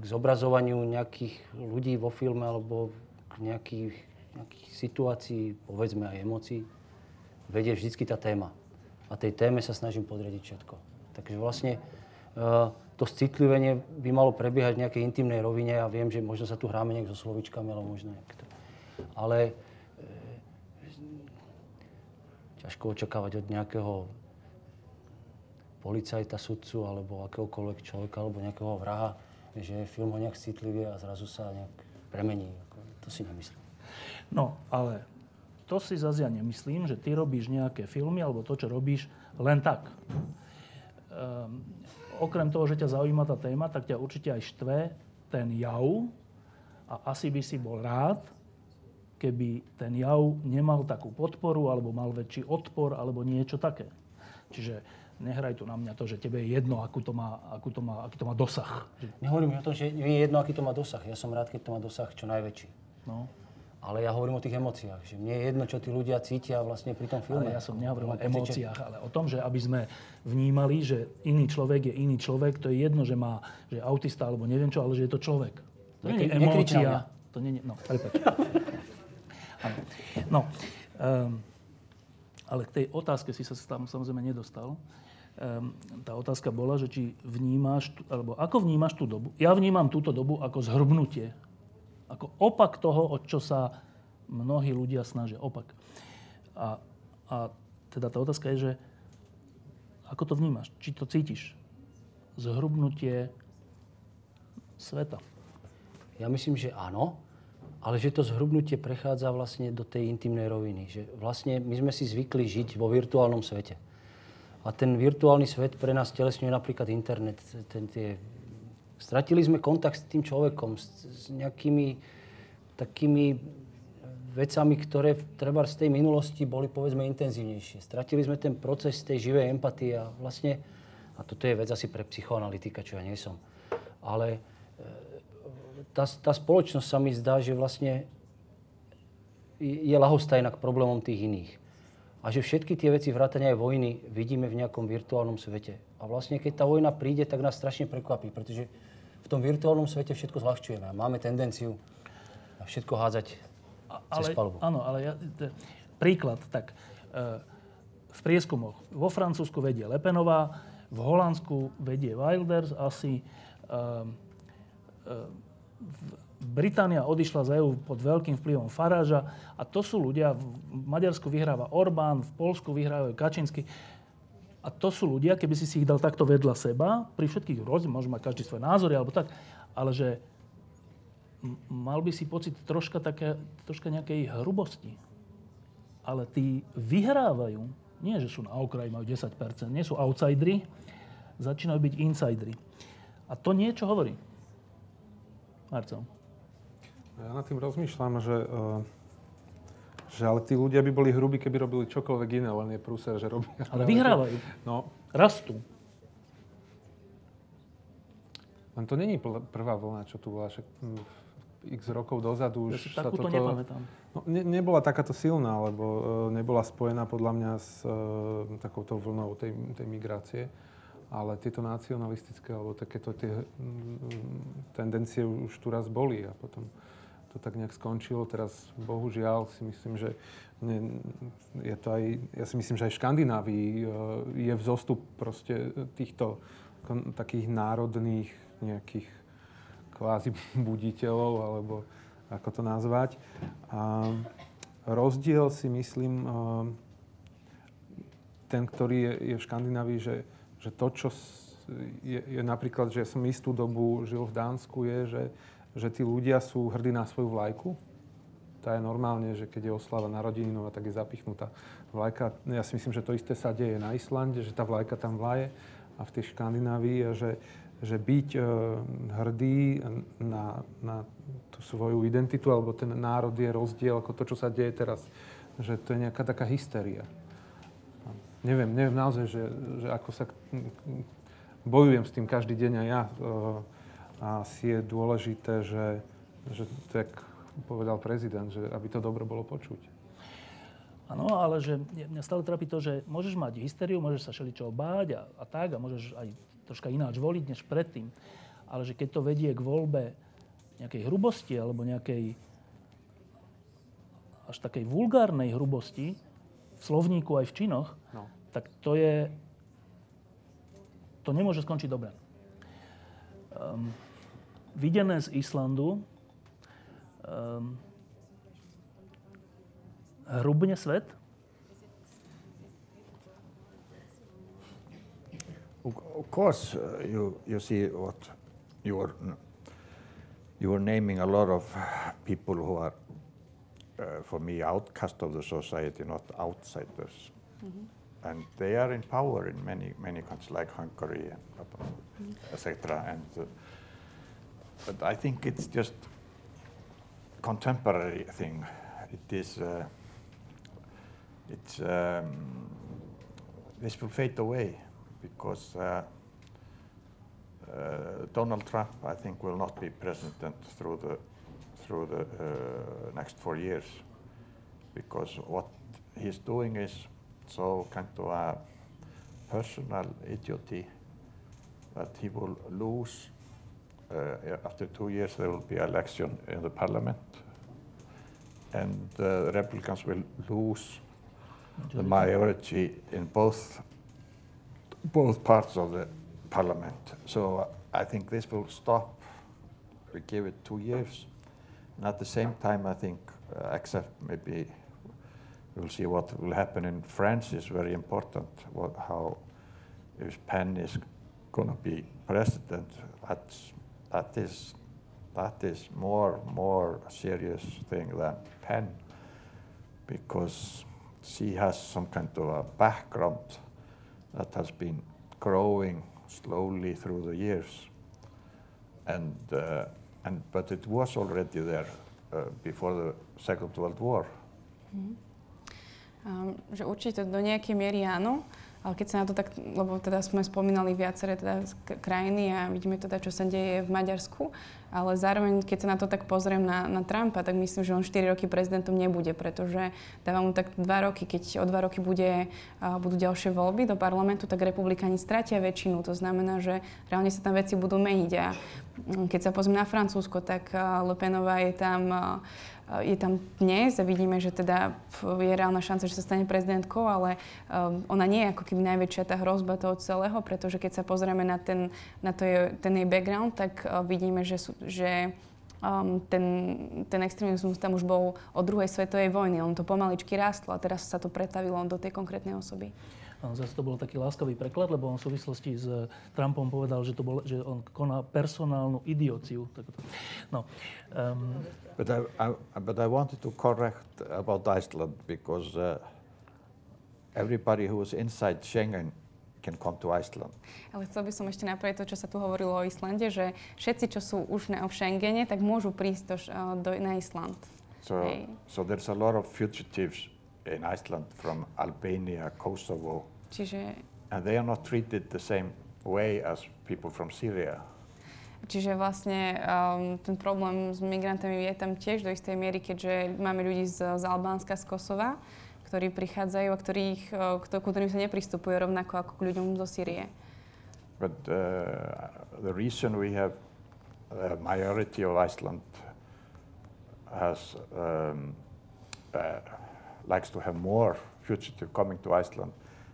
k zobrazovaniu nejakých ľudí vo filme alebo k nejakých, nejakých situácií, povedzme aj emócií, vedie vždycky tá téma. A tej téme sa snažím podriadiť všetko. Takže vlastne uh, to citlivenie by malo prebiehať v nejakej intimnej rovine a viem, že možno sa tu hráme nejak so slovičkami, ale možno nejak to. Ale e, ťažko očakávať od nejakého policajta, sudcu alebo akéhokoľvek človeka alebo nejakého vraha, že film ho nejak citlivie a zrazu sa nejak premení. To si nemyslím. No, ale to si zase ja nemyslím, že ty robíš nejaké filmy alebo to, čo robíš, len tak. Um, okrem toho, že ťa zaujíma tá téma, tak ťa určite aj štve ten jav a asi by si bol rád, keby ten jav nemal takú podporu alebo mal väčší odpor alebo niečo také. Čiže nehraj tu na mňa to, že tebe je jedno, akú to má, akú to má, aký to má dosah. Nehovorím o tom, že mi je jedno, aký to má dosah. Ja som rád, keď to má dosah čo najväčší. No. Ale ja hovorím o tých emóciách, že mne je jedno, čo tí ľudia cítia vlastne pri tom filme. Ale ja som nehovoril o emóciách, ale o tom, že aby sme vnímali, že iný človek je iný človek, to je jedno, že má, že je autista alebo neviem čo, ale že je to človek. To nie je emócia. To nie, no, prepač. No, um, ale k tej otázke si sa tam samozrejme nedostal. Um, tá otázka bola, že či vnímaš, alebo ako vnímaš tú dobu? Ja vnímam túto dobu ako zhrbnutie ako opak toho, o čo sa mnohí ľudia snažia. Opak. A, a teda tá otázka je, že ako to vnímaš? Či to cítiš? Zhrubnutie sveta. Ja myslím, že áno, ale že to zhrubnutie prechádza vlastne do tej intimnej roviny. Že vlastne my sme si zvykli žiť vo virtuálnom svete. A ten virtuálny svet pre nás telesňuje napríklad internet, ten, tie Stratili sme kontakt s tým človekom, s, s nejakými takými vecami, ktoré treba z tej minulosti boli povedzme intenzívnejšie. Stratili sme ten proces tej živej empatie a vlastne, a toto je vec asi pre psychoanalytika, čo ja nie som, ale tá, tá spoločnosť sa mi zdá, že vlastne je lahostajná k problémom tých iných. A že všetky tie veci vrátania aj vojny vidíme v nejakom virtuálnom svete. A vlastne keď tá vojna príde, tak nás strašne prekvapí, pretože v tom virtuálnom svete všetko zľahčujeme. Máme tendenciu všetko hádzať ale, cez palubu. Áno, ale ja, t- príklad, tak e, v prieskumoch vo Francúzsku vedie Lepenová, v Holandsku vedie Wilders asi, e, e, Británia odišla z EÚ pod veľkým vplyvom Faráža a to sú ľudia, v Maďarsku vyhráva Orbán, v Polsku vyhrávajú Kačinsky. A to sú ľudia, keby si si ich dal takto vedľa seba, pri všetkých rôznych, môže mať každý svoje názory alebo tak, ale že mal by si pocit troška, také, troška nejakej hrubosti. Ale tí vyhrávajú, nie že sú na okraji, majú 10%, nie sú outsideri, začínajú byť insideri. A to niečo hovorí. Marcel. Ja nad tým rozmýšľam, že uh že ale tí ľudia by boli hrubí, keby robili čokoľvek iné, len je prúser, že robia. Ale vyhrávajú. No. Rastú. Len to není prvá vlna, čo tu bola. Však hm, x rokov dozadu už ja sa toto... nepamätám. No, ne, nebola takáto silná, lebo uh, nebola spojená podľa mňa s uh, takouto vlnou tej, tej migrácie. Ale tieto nacionalistické alebo takéto tie mm, tendencie už tu raz boli a potom to tak nejak skončilo. Teraz bohužiaľ si myslím, že ne, je to aj, ja si myslím, že aj v Škandinávii e, je vzostup proste týchto takých národných nejakých kvázi buditeľov, alebo ako to nazvať. A rozdiel si myslím, e, ten, ktorý je, je v Škandinávii, že, že to, čo je, je napríklad, že som istú dobu žil v Dánsku, je, že že tí ľudia sú hrdí na svoju vlajku. To je normálne, že keď je oslava narodeninová, tak je zapichnutá vlajka. Ja si myslím, že to isté sa deje na Islande, že tá vlajka tam vlaje a v tej Škandinávii, a že, že byť e, hrdý na, na tú svoju identitu alebo ten národ je rozdiel ako to, čo sa deje teraz. Že to je nejaká taká hysteria. Neviem, neviem naozaj, že, že ako sa... Bojujem s tým každý deň a ja. E, a si je dôležité, že, že tak povedal prezident, že aby to dobro bolo počuť. Áno, ale že mňa stále trápi to, že môžeš mať hysteriu, môžeš sa všeličoho báť a, a tak a môžeš aj troška ináč voliť než predtým. Ale že keď to vedie k voľbe nejakej hrubosti alebo nejakej až takej vulgárnej hrubosti v slovníku aj v činoch, no. Tak to je to nemôže skončiť dobre. Um, videné z Islandu um, hrubne svet? Of course, uh, you, you see what you were, you were naming a lot of people who are, uh, for me, outcast of the society, not outsiders. And they are in power in many, many countries, like Hungary and etc. And uh, but I think it's just contemporary thing. It is. Uh, it's um, this will fade away because uh, uh, Donald Trump, I think, will not be president through the through the uh, next four years because what he's doing is so kind of a personal idiocy that he will lose. Uh, after two years, there will be election in the parliament, and the Republicans will lose the majority in both both parts of the parliament. So uh, I think this will stop. We give it two years, and at the same time, I think, uh, except maybe we'll see what will happen in France is very important. What, how if Penn is going to be president, that's that is that is more more serious thing than Penn, because she has some kind of a background that has been growing slowly through the years. And, uh, and, but it was already there uh, before the Second World War. Um, že určite do nejakej miery áno, ale keď sa na to tak, lebo teda sme spomínali viaceré teda krajiny a vidíme teda, čo sa deje v Maďarsku, ale zároveň, keď sa na to tak pozriem na, na Trumpa, tak myslím, že on 4 roky prezidentom nebude, pretože dáva mu tak 2 roky, keď o 2 roky bude, budú ďalšie voľby do parlamentu, tak republikáni stratia väčšinu. To znamená, že reálne sa tam veci budú meniť. A mm, keď sa pozriem na Francúzsko, tak a, Le Penová je tam a, je tam dnes a vidíme, že teda je reálna šanca, že sa stane prezidentkou, ale um, ona nie je ako keby najväčšia tá hrozba toho celého, pretože keď sa pozrieme na ten, na to je, ten jej background, tak uh, vidíme, že, sú, že um, ten, ten extrémizmus tam už bol od druhej svetovej vojny. On to pomaličky rástlo a teraz sa to pretavilo do tej konkrétnej osoby. Zase to bol taký láskavý preklad, lebo on v súvislosti s Trumpom povedal, že, to bol, že on koná personálnu idiociu. No, um, But I, I, but I wanted to correct about Iceland because uh, everybody who is inside Schengen can come to Iceland. Ale chcel by som ešte napraviť to, čo sa tu hovorilo o Islande, že všetci, čo sú už na, v Schengene, tak môžu prísť do, do, na Island. So, Hey. so there's a lot of fugitives in Iceland from Albania, Kosovo, Čiže, and they are not treated the same way as people from Syria. čiže vlastne um, ten problém s migrantami je tam tiež do istej miery, keďže máme ľudí z, z Albánska, z Kosova, ktorí prichádzajú a ktorých, uh, kto- ku ktorým sa nepristupuje rovnako ako k ľuďom zo Sýrie. But uh, the reason we have a majority of Iceland has um, uh, likes to have more fugitive coming to Iceland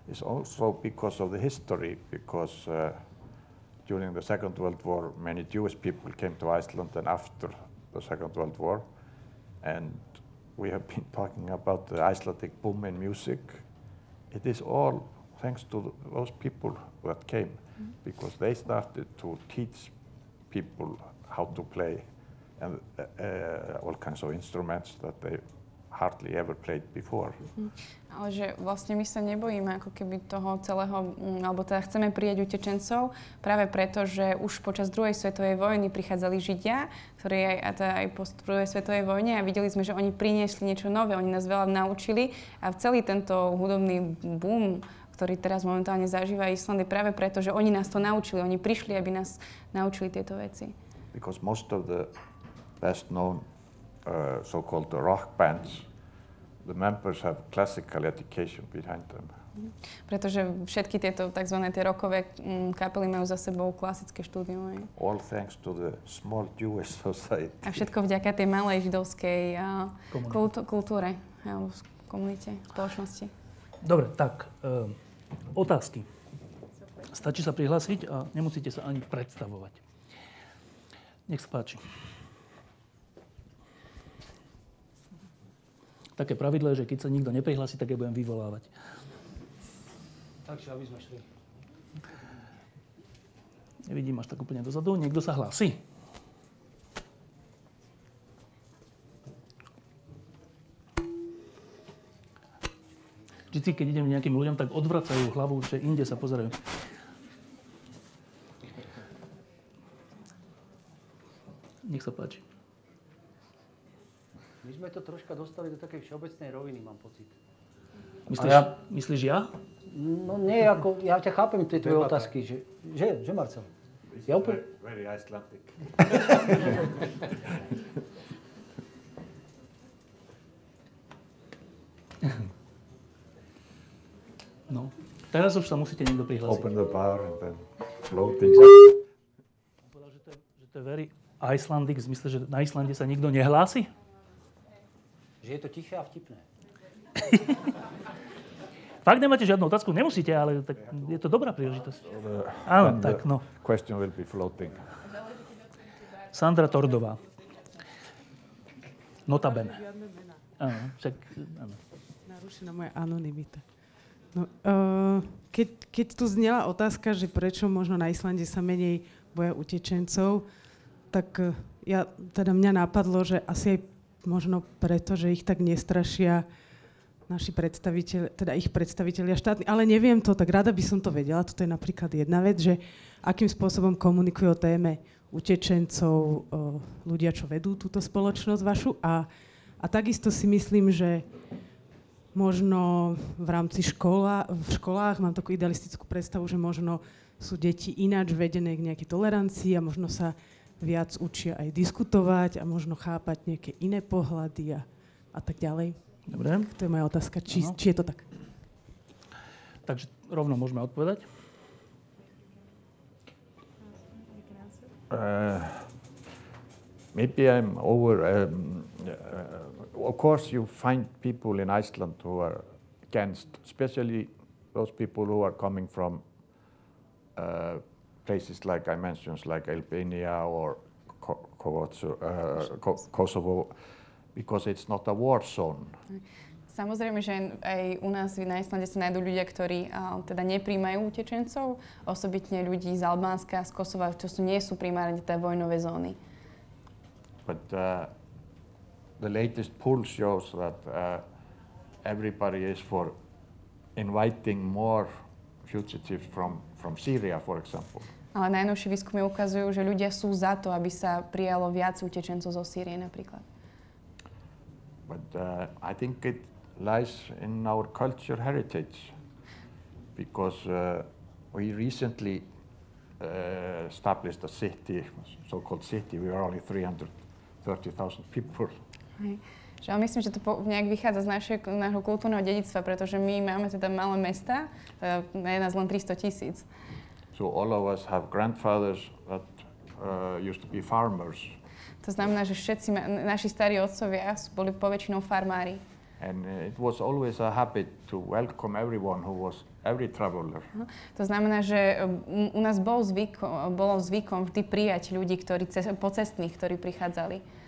is also because of the history. Because uh, during the Second World War, many Jewish people came to Iceland, and after the Second World War, and we have been talking about the Icelandic boom in music. It is all thanks to those people that came, because they started to teach people how to play and uh, uh, all kinds of instruments that they hardly ever played before. Ale že vlastne my sa nebojíme ako keby toho celého, mm, alebo teda chceme prijať utečencov práve preto, že už počas druhej svetovej vojny prichádzali Židia, ktorí aj, a teda aj po druhej svetovej vojne a videli sme, že oni priniesli niečo nové, oni nás veľa naučili a celý tento hudobný boom, ktorý teraz momentálne zažíva Island je práve preto, že oni nás to naučili, oni prišli, aby nás naučili tieto veci. Because most of the best known uh, so-called rock bands, the members have classical education behind them. Pretože všetky tieto tzv. tie rokové mm, kapely majú za sebou klasické štúdium. hej. All thanks to the small Jewish society. A všetko vďaka tej malej židovskej kultú, kultúre alebo komunite, spoločnosti. dobre, tak, um, otázky. Stačí sa prihlásiť a nemusíte sa ani predstavovať. Nech sa páči. Také pravidlo že keď sa nikto neprihlási, tak ja budem vyvolávať. Takže aby sme šli. Nevidím až tak úplne dozadu. Niekto sa hlási? Vždycky, keď idem nejakým ľuďom, tak odvracajú hlavu, že inde sa pozerajú. Nech sa páči. Troška dostali do takej všeobecnej roviny, mám pocit. Myslíš, ja, myslíš ja? No nie, ako, ja ťa chápem tie tvoje otázky, že, že, že Marcel? Ja úplne... Very Icelandic. No. Teraz už sa musíte niekto prihlásiť. Open the bar and then floating. Povedal, že to, je, že to je very Icelandic, v zmysle, že na Islande sa nikto nehlási? Že je to tiché a vtipné. Fakt nemáte žiadnu otázku? Nemusíte, ale tak je to dobrá príležitosť. Áno, tak no. Question will be floating. Sandra Tordová. Notabene. Áno, však, áno. Narušená moja anonimita. No, uh, keď, keď tu znela otázka, že prečo možno na Islande sa menej boja utečencov, tak uh, ja, teda mňa napadlo, že asi aj možno preto, že ich tak nestrašia naši predstaviteľ, teda ich predstaviteľia štátni, ale neviem to, tak rada by som to vedela. Toto je napríklad jedna vec, že akým spôsobom komunikujú o téme utečencov ľudia, čo vedú túto spoločnosť vašu. A, a takisto si myslím, že možno v rámci škola, v školách mám takú idealistickú predstavu, že možno sú deti ináč vedené k nejakej tolerancii a možno sa viac učia aj diskutovať a možno chápať nejaké iné pohľady a, a tak ďalej. Dobre. To je moja otázka, či, či je to tak. Takže rovno môžeme odpovedať. Uh, maybe I'm over. Um, uh, of course, you find people in Iceland who are against, especially those people who are coming from uh, places like I mentioned, like Albania or Ko- uh, Ko- Kosovo, because it's not a war zone. Samozrejme, že aj- u nás na Islande sa nájdú ľudia, ktorí a, teda nepríjmajú utečencov, osobitne ľudí z Albánska, z Kosova, čo sú, nie sú primárne tie vojnové zóny. But uh, the latest poll shows that uh, everybody is for inviting more fugitives from, from Syria, for example. Ale najnovšie výskumy ukazujú, že ľudia sú za to, aby sa prijalo viac utečencov zo Sýrie napríklad. But uh, I think it lies in our culture heritage because uh, we recently uh, established a city, so-called city. We are only 330,000 people. Že, ale myslím, že to po, nejak vychádza z našej, nášho kultúrneho dedictva, pretože my máme teda malé mesta, e, je nás len 300 tisíc. So all of us have grandfathers that uh, used to be farmers. To znamená, že všetci ma, naši starí otcovia boli poväčšinou farmári. And uh, it was always a habit to welcome everyone who was, every traveler. To znamená, že u nás bol zvyk, bolo zvykom vždy prijať ľudí, ktorí cez, pocestných, ktorí prichádzali.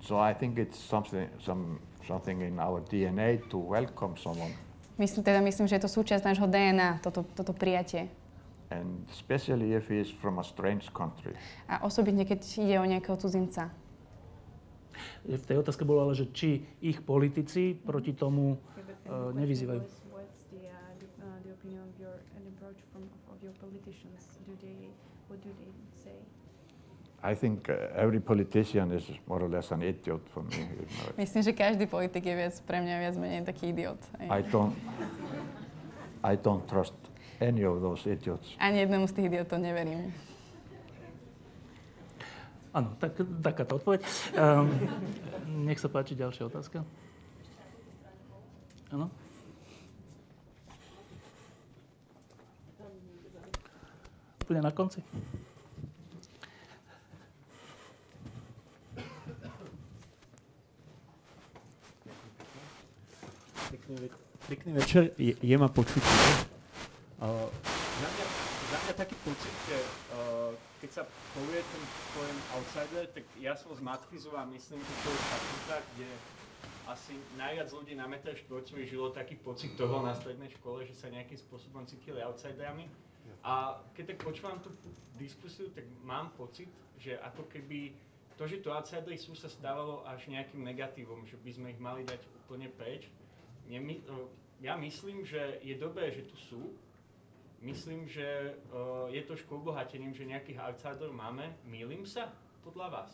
So I think it's something, some, something in our DNA to welcome someone. Myslím, teda myslím, že je to súčasť nášho DNA, toto, toto prijatie. And especially if he is from a strange country. A osobitne, keď ide o nejakého cudzinca. V tej otázke bolo ale, že či ich politici proti tomu uh, nevyzývajú. What's the, uh, the, uh, the opinion of your and approach from of your politicians? Do they what do they say? I think uh, every politician is more or less an idiot for me. Myslím, že každý politik je viac, pre mňa viac menej taký idiot. I don't, I don't trust any of those idiots. Ani jednému z tých idiotov neverím. Áno, tak, takáto odpoveď. Um, nech sa páči ďalšia otázka. Áno? Úplne na konci. Pekný, pekný večer, je, je ma počuť. Uh, za, mňa, za pocit, že uh, keď sa povie ten pojem outsider, tak ja som z Matfizu a myslím, že to je fakulta, kde asi najviac ľudí na meter štvorcový žilo taký pocit toho na strednej škole, že sa nejakým spôsobom cítili outsiderami. A keď tak počúvam tú diskusiu, tak mám pocit, že ako keby to, že tu outsidery sú, sa stávalo až nejakým negatívom, že by sme ich mali dať úplne preč. Nemy, ja myslím, že je dobré, že tu sú. Myslím, že uh, je trošku obohatením, že nejakých outsiderov máme. Mýlim sa podľa vás?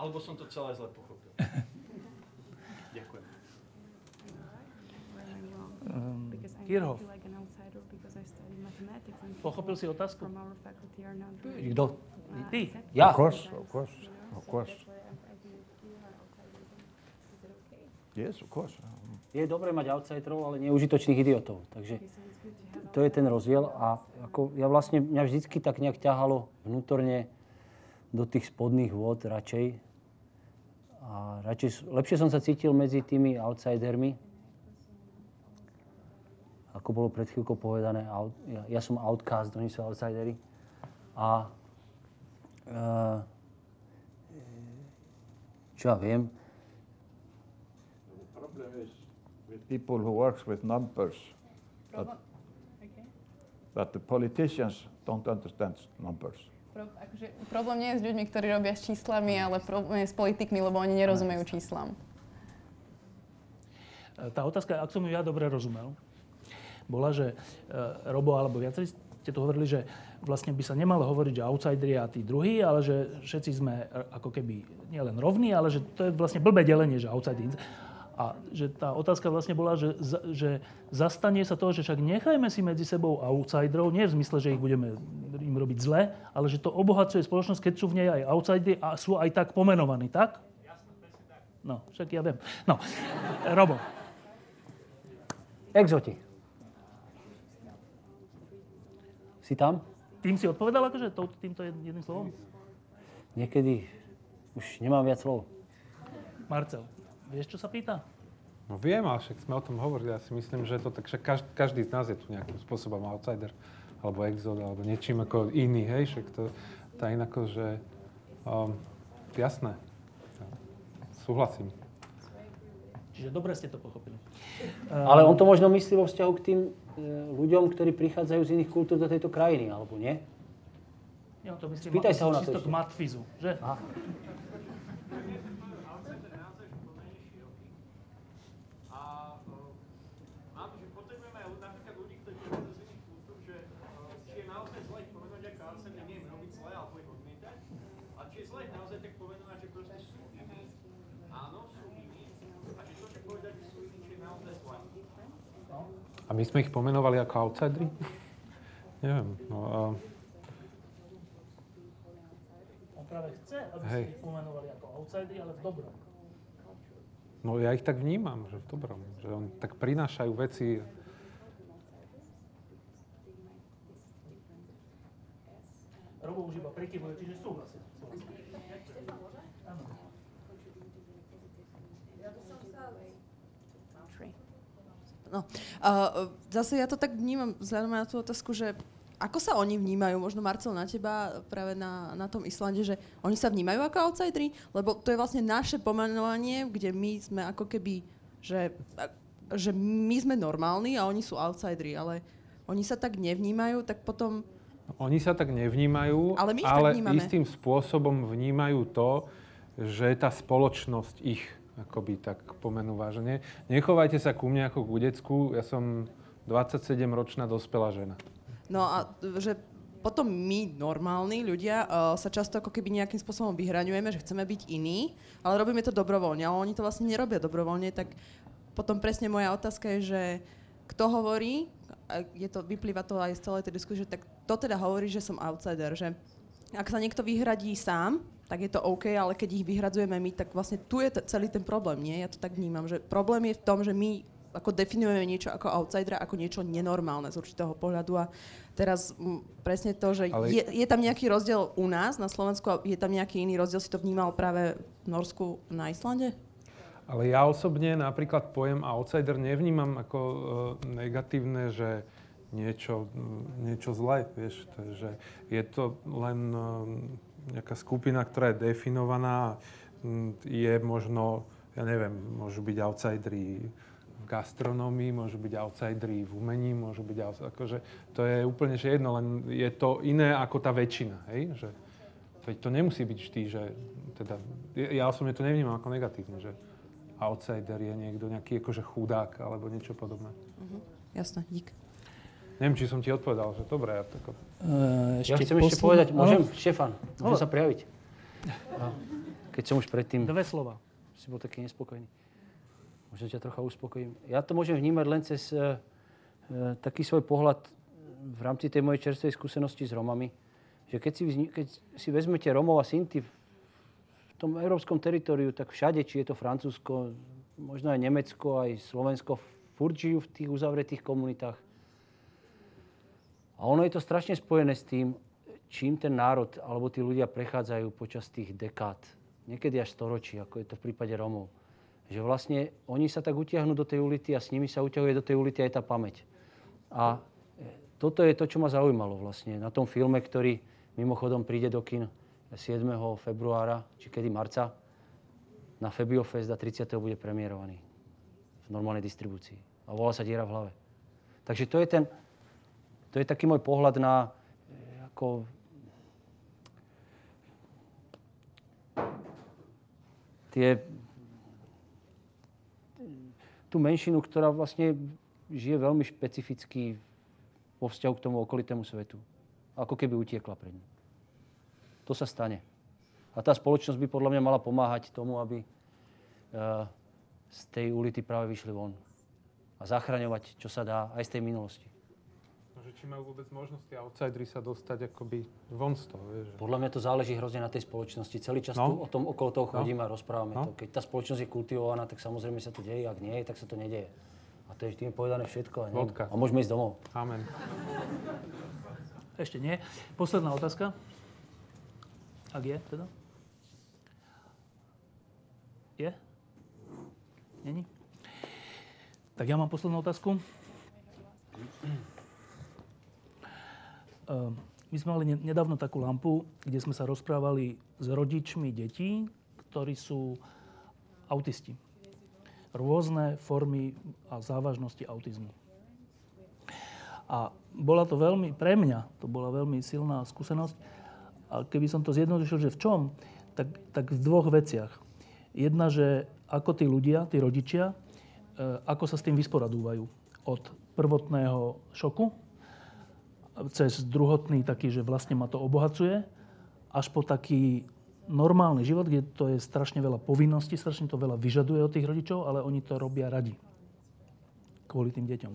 Alebo som to celé zle pochopil? Ďakujem. Um, and Pochopil si otázku? Kto? Ty. Ja. Of course, of course, of course. Yes, of course. Je dobré mať outsiderov, ale neužitočných idiotov. Takže to je ten rozdiel. A ako ja vlastne, mňa vždycky tak nejak ťahalo vnútorne do tých spodných vôd radšej. A radšej, lepšie som sa cítil medzi tými outsidermi. Ako bolo pred chvíľkou povedané, out, ja, ja som outcast, oni sú outsidery. A uh, čo ja viem, The problem is with people who works with numbers that, Okay. that the politicians don't understand numbers. Pro, akože, problém nie je s ľuďmi, ktorí robia s číslami, ale problém je s politikmi, lebo oni nerozumejú číslam. E, Tá otázka, ak som ju ja dobre rozumel, bola, že e, Robo alebo viacerí ste to hovorili, že vlastne by sa nemalo hovoriť, že outsideri a tí druhí, ale že všetci sme e, ako keby nielen rovní, ale že to je vlastne blbé delenie, že outsideri. A že tá otázka vlastne bola, že, že zastanie sa toho, že však nechajme si medzi sebou outsiderov, nie v zmysle, že ich budeme im robiť zle, ale že to obohacuje spoločnosť, keď sú v nej aj outsideri a sú aj tak pomenovaní, tak? No, však ja viem. No, Robo. exoti. Si tam? Tým si odpovedal akože to, týmto jed- jedným slovom? Niekedy už nemám viac slov. Marcel, vieš, čo sa pýta? No viem, ale však sme o tom hovorili. Ja si myslím, že to tak, že každý, každý z nás je tu nejakým spôsobom outsider, alebo exod, alebo niečím ako iný, hej, však to, je inako, že um, jasné, súhlasím. Čiže dobre ste to pochopili. Ale on to možno myslí vo vzťahu k tým e, ľuďom, ktorí prichádzajú z iných kultúr do tejto krajiny, alebo nie? Ja to myslím, Spýtaj sa ho na to čisto ešte. k matfizu, že? Aha. A e, mám, že potrebujeme aj napríklad ľudí, ktorí prichádzajú z iných kultúr, že e, či je naozaj zle ich pomenovať ako outsider, nie im robiť zle alebo ich odmietať, a či je zle ich naozaj tak pomenovať, že proste sú iní. Áno, sú iní. A či to, čo povedať, že sú iní, či je naozaj zle. A my sme ich pomenovali ako outsidery? Neviem. No, uh, On práve chce, aby Hej. ste ich pomenovali ako outsideri, ale v dobrom. no ja ich tak vnímam, že v dobrom. Že oni tak prinášajú veci. Robo už iba prikyvuje, čiže súhlasím. No, uh, zase ja to tak vnímam, vzhľadom na tú otázku, že ako sa oni vnímajú, možno Marcel na teba práve na, na tom Islande, že oni sa vnímajú ako outsideri, lebo to je vlastne naše pomenovanie, kde my sme ako keby, že, že my sme normálni a oni sú outsideri, ale oni sa tak nevnímajú, tak potom Oni sa tak nevnímajú, Ale my ich tak ale vnímame. istým spôsobom vnímajú to, že tá spoločnosť ich akoby tak pomenúva, že ne, nechovajte sa ku mne ako ku decku, ja som 27-ročná dospelá žena. No a že potom my, normálni ľudia, uh, sa často ako keby nejakým spôsobom vyhraňujeme, že chceme byť iní, ale robíme to dobrovoľne. Ale oni to vlastne nerobia dobrovoľne, tak potom presne moja otázka je, že kto hovorí, a je to, vyplýva to aj z celej tej diskusie, tak to teda hovorí, že som outsider, že ak sa niekto vyhradí sám, tak je to OK, ale keď ich vyhradzujeme my, tak vlastne tu je t- celý ten problém, nie? Ja to tak vnímam, že problém je v tom, že my ako definujeme niečo ako outsidera, ako niečo nenormálne z určitého pohľadu a teraz m, presne to, že Ale- je, je tam nejaký rozdiel u nás na Slovensku a je tam nejaký iný rozdiel, si to vnímal práve v Norsku, na Islande? Ale ja osobne napríklad pojem outsider nevnímam ako e, negatívne, že niečo, niečo zlé, vieš. Takže je to len um, nejaká skupina, ktorá je definovaná, je možno, ja neviem, môžu byť outsidery v gastronomii, môžu byť outsidery v umení, môžu byť outsidery, akože to je úplne že jedno, len je to iné ako tá väčšina, hej, že Veď to nemusí byť vždy, že teda, ja osobne to nevnímam ako negatívne, že outsider je niekto nejaký akože chudák alebo niečo podobné. Uh-huh. Jasné, dík. Neviem, či som ti odpovedal, že dobre. Ja, tako... uh, ešte ja chcem ešte povedať, môžem, no. Štefan, môžem sa prijaviť? Keď som už predtým... Dve slova. Si bol taký nespokojný. Možno ťa trocha uspokojím. Ja to môžem vnímať len cez uh, uh, taký svoj pohľad v rámci tej mojej čerstvej skúsenosti s Romami že keď si, keď si vezmete Romov a Sinti v tom európskom teritoriu, tak všade, či je to Francúzsko, možno aj Nemecko, aj Slovensko, furt žijú v tých uzavretých komunitách. A ono je to strašne spojené s tým, čím ten národ alebo tí ľudia prechádzajú počas tých dekád, niekedy až storočí, ako je to v prípade Romov. Že vlastne oni sa tak utiahnu do tej ulity a s nimi sa utiahuje do tej ulity aj tá pamäť. A toto je to, čo ma zaujímalo vlastne na tom filme, ktorý Mimochodom príde do kin 7. februára, či kedy marca, na Febiofest a 30. bude premiérovaný v normálnej distribúcii. A volá sa Diera v hlave. Takže to je ten, to je taký môj pohľad na eh, ako tie, tú menšinu, ktorá vlastne žije veľmi špecificky vo vzťahu k tomu okolitému svetu. Ako keby utiekla pred ním. To sa stane. A tá spoločnosť by podľa mňa mala pomáhať tomu, aby uh, z tej ulity práve vyšli von. A zachraňovať, čo sa dá, aj z tej minulosti. Že či majú vôbec možnosti outsidery sa dostať akoby von z toho, vieš? Podľa mňa to záleží hrozne na tej spoločnosti. Celý čas no. tu o tom okolo toho chodíme no. a rozprávame no. to. Keď tá spoločnosť je kultivovaná, tak samozrejme sa to deje. Ak nie, tak sa to nedeje. A to je tým povedané všetko. A, a môžeme ísť domov. Amen. Ešte nie. Posledná otázka. Ak je teda? Je? Není? Tak ja mám poslednú otázku. Ehm, my sme mali nedávno takú lampu, kde sme sa rozprávali s rodičmi detí, ktorí sú autisti. Rôzne formy a závažnosti autizmu. A bola to veľmi, pre mňa to bola veľmi silná skúsenosť, a keby som to zjednodušil, že v čom, tak, tak v dvoch veciach. Jedna, že ako tí ľudia, tí rodičia, e, ako sa s tým vysporadúvajú. Od prvotného šoku, cez druhotný taký, že vlastne ma to obohacuje, až po taký normálny život, kde to je strašne veľa povinností, strašne to veľa vyžaduje od tých rodičov, ale oni to robia radi. Kvôli tým deťom.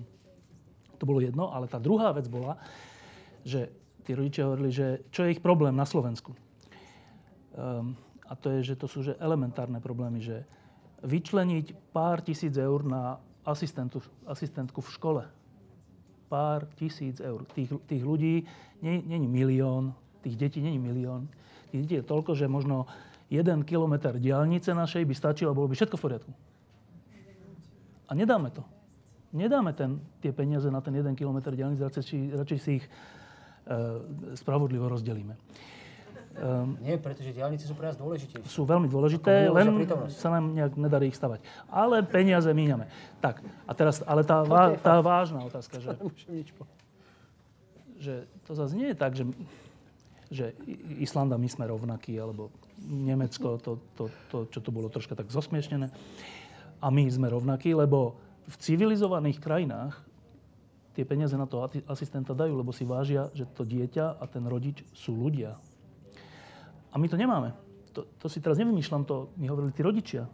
To bolo jedno, ale tá druhá vec bola, že tí rodičia hovorili, že čo je ich problém na Slovensku. Um, a to je, že to sú že elementárne problémy, že vyčleniť pár tisíc eur na asistentku v škole. Pár tisíc eur. Tých, tých ľudí není milión, tých detí není milión. Tých detí je toľko, že možno jeden kilometr diálnice našej by stačilo bolo by všetko v poriadku. A nedáme to. Nedáme ten, tie peniaze na ten jeden kilometr diálnice, radšej si ich E, spravodlivo rozdelíme. Um, Nie, pretože diálnice sú pre nás dôležité. Sú veľmi dôležité, len sa nám nejak nedarí ich stavať. Ale peniaze míňame. Tak, a teraz, ale tá, vá, tá vážna otázka, že, že to zase nie je tak, že, že Island a my sme rovnakí, alebo Nemecko, to, to, to, čo to bolo troška tak zosmiešnené, a my sme rovnakí, lebo v civilizovaných krajinách tie peniaze na toho asistenta dajú, lebo si vážia, že to dieťa a ten rodič sú ľudia. A my to nemáme. To, to si teraz nevymýšľam, to mi hovorili tí rodičia.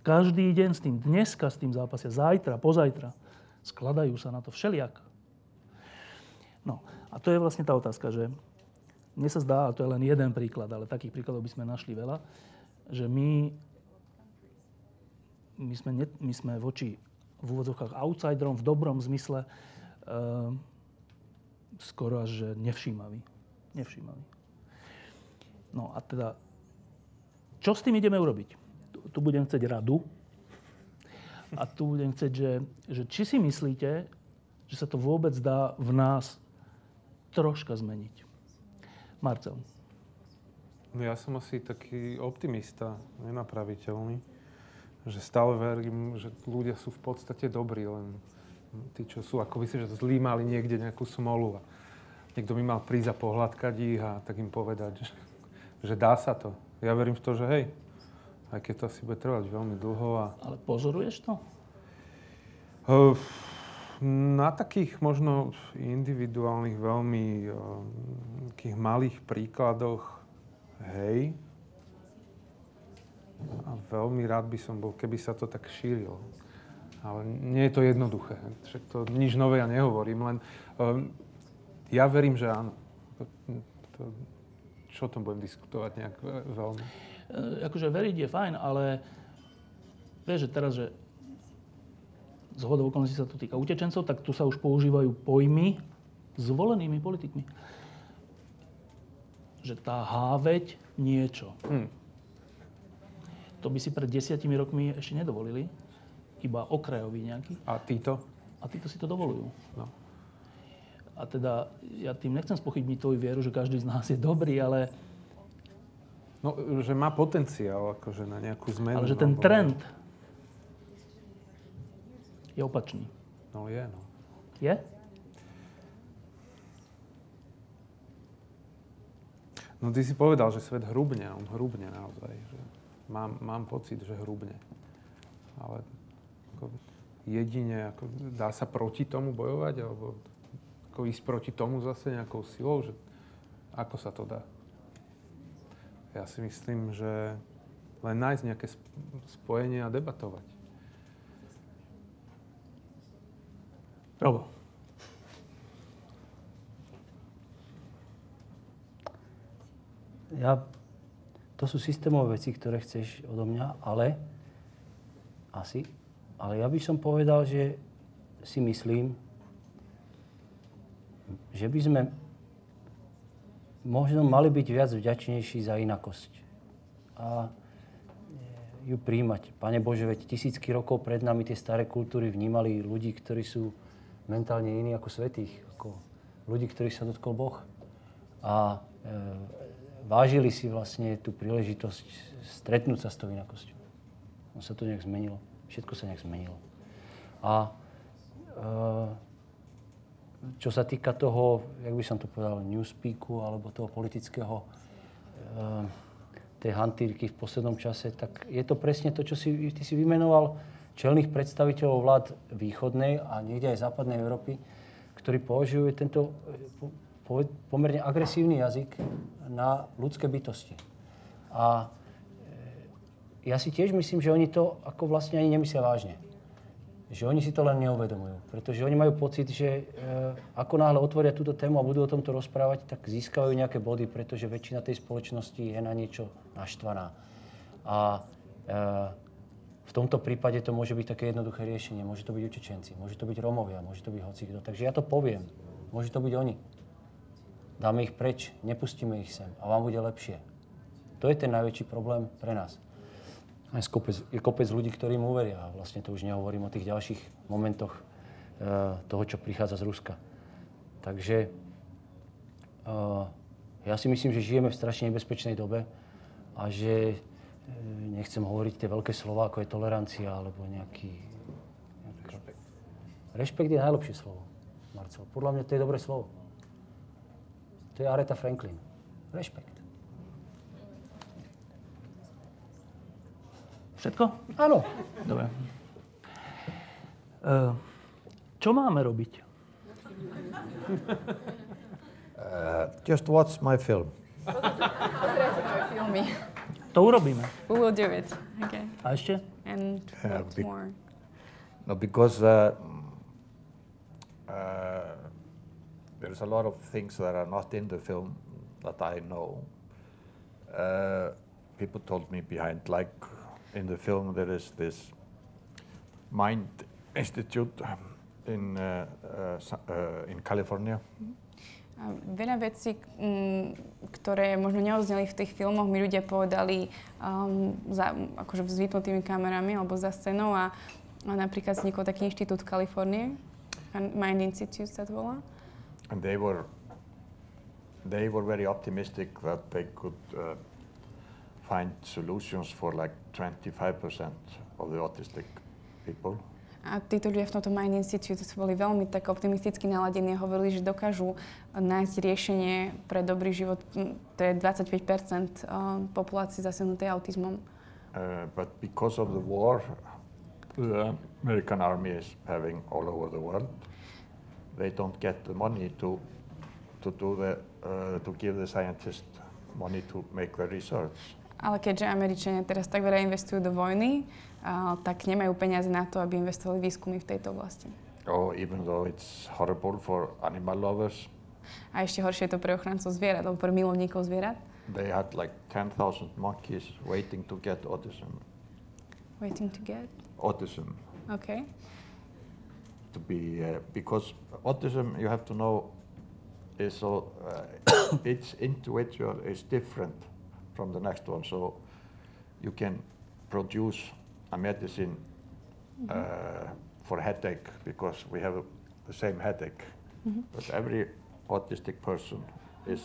Každý deň s tým, dneska s tým zápasia, zajtra, pozajtra. Skladajú sa na to všelijak. No a to je vlastne tá otázka, že mne sa zdá, a to je len jeden príklad, ale takých príkladov by sme našli veľa, že my, my, sme, ne, my sme voči v úvodzovkách outsiderom v dobrom zmysle uh, skoro až že nevšímavý. Nevšímavý. No a teda, čo s tým ideme urobiť? Tu, tu budem chcieť radu a tu budem chcieť, že, že či si myslíte, že sa to vôbec dá v nás troška zmeniť. Marcel. No ja som asi taký optimista, nenapraviteľný. Že stále verím, že ľudia sú v podstate dobrí, len tí, čo sú, ako si, že zlí mali niekde nejakú smolu. A niekto by mal prísť a pohľadkať ich a tak im povedať, že, že dá sa to. Ja verím v to, že hej, aj keď to asi bude trvať veľmi dlho. A... Ale pozoruješ to? Na takých možno individuálnych, veľmi uh, takých malých príkladoch hej. A veľmi rád by som bol, keby sa to tak šírilo. Ale nie je to jednoduché. Však to nič nové ja nehovorím, len um, ja verím, že áno. To, to, čo o tom budem diskutovať nejak veľmi? E, akože veriť je fajn, ale vieš, že teraz, že z hodou okolností sa to týka utečencov, tak tu sa už používajú pojmy zvolenými politikmi že tá háveť niečo. Hmm. To by si pred desiatimi rokmi ešte nedovolili. Iba okrajový nejaký. A títo? A títo si to dovolujú. No. A teda ja tým nechcem spochybniť tvoju vieru, že každý z nás je dobrý, ale... No, že má potenciál akože na nejakú zmenu. Ale že ten trend je opačný. No je, no. Je? No ty si povedal, že svet hrubne, on hrubne naozaj. Že mám, mám pocit, že hrubne. Ale ako jedine, ako dá sa proti tomu bojovať, alebo ako ísť proti tomu zase nejakou silou, že ako sa to dá? Ja si myslím, že len nájsť nejaké spojenie a debatovať. Robo. ja, to sú systémové veci, ktoré chceš odo mňa, ale asi, ale ja by som povedal, že si myslím, že by sme možno mali byť viac vďačnejší za inakosť. A ju príjmať. Pane Bože, veď tisícky rokov pred nami tie staré kultúry vnímali ľudí, ktorí sú mentálne iní ako svetých, ako ľudí, ktorých sa dotkol Boh. A e, vážili si vlastne tú príležitosť stretnúť sa s tou inakosťou. On sa to nejak zmenilo. Všetko sa nejak zmenilo. A e, čo sa týka toho, jak by som to povedal, newspeaku alebo toho politického, e, tej hantýrky v poslednom čase, tak je to presne to, čo si, ty si vymenoval čelných predstaviteľov vlád východnej a niekde aj západnej Európy, ktorí považujú tento pomerne agresívny jazyk na ľudské bytosti. A e, ja si tiež myslím, že oni to ako vlastne ani nemyslia vážne. Že oni si to len neuvedomujú. Pretože oni majú pocit, že e, ako náhle otvoria túto tému a budú o tomto rozprávať, tak získajú nejaké body, pretože väčšina tej spoločnosti je na niečo naštvaná. A e, v tomto prípade to môže byť také jednoduché riešenie. Môže to byť utečenci, môže to byť Romovia, môže to byť hocikto. Takže ja to poviem. Môže to byť oni. Dáme ich preč, nepustíme ich sem a vám bude lepšie. To je ten najväčší problém pre nás. Je kopec, je kopec ľudí, ktorí mu uveria. A vlastne to už nehovorím o tých ďalších momentoch e, toho, čo prichádza z Ruska. Takže e, ja si myslím, že žijeme v strašne nebezpečnej dobe a že e, nechcem hovoriť tie veľké slova, ako je tolerancia alebo nejaký... Rešpekt. Rešpekt je najlepšie slovo, Marcel. Podľa mňa to je dobré slovo. To je Aretha Franklin. Rešpekt. Všetko? Áno. Dobre. Uh, čo máme robiť? Uh, just watch my film. filmy. To urobíme. We will do it. Okay. A ešte? And Uh, be- more? No, because uh, uh, there's a lot of things that are not in the film that I know. Uh, people told me behind, like in the film, there is this Mind Institute in uh, uh, uh, in California. A veľa vecí, m, ktoré možno neozneli v tých filmoch, mi ľudia povedali um, za, akože s vypnutými kamerami alebo za scénou a, a napríklad vznikol taký inštitút v Kalifornie, Mind Institute sa to volá. And they were they were very optimistic that they could uh, find solutions for like 25% of the autistic people. A títo ľudia v tomto Mind Institute boli veľmi tak optimisticky naladení a hovorili, že dokážu nájsť riešenie pre dobrý život. To je 25 populácie zasiahnutej autizmom. Uh, but because of the war the American army is having all over the world, they don't get the money to to do the uh, to give the scientists money to make the research. Ale keďže Američania teraz tak veľa investujú do vojny, tak nemajú peniaze na to, aby investovali výskumy v tejto oblasti. Oh, even though it's horrible for animal lovers, A ešte horšie je to pre ochrancov zvierat, alebo pre milovníkov zvierat. they had like 10,000 monkeys waiting to get autism. Waiting to get. Autism OK. to be uh, because autism you have to know is so uh, each individual is different from the next one. So you can produce a medicine uh, for headache because we have the same headache, Mhm. but every autistic person is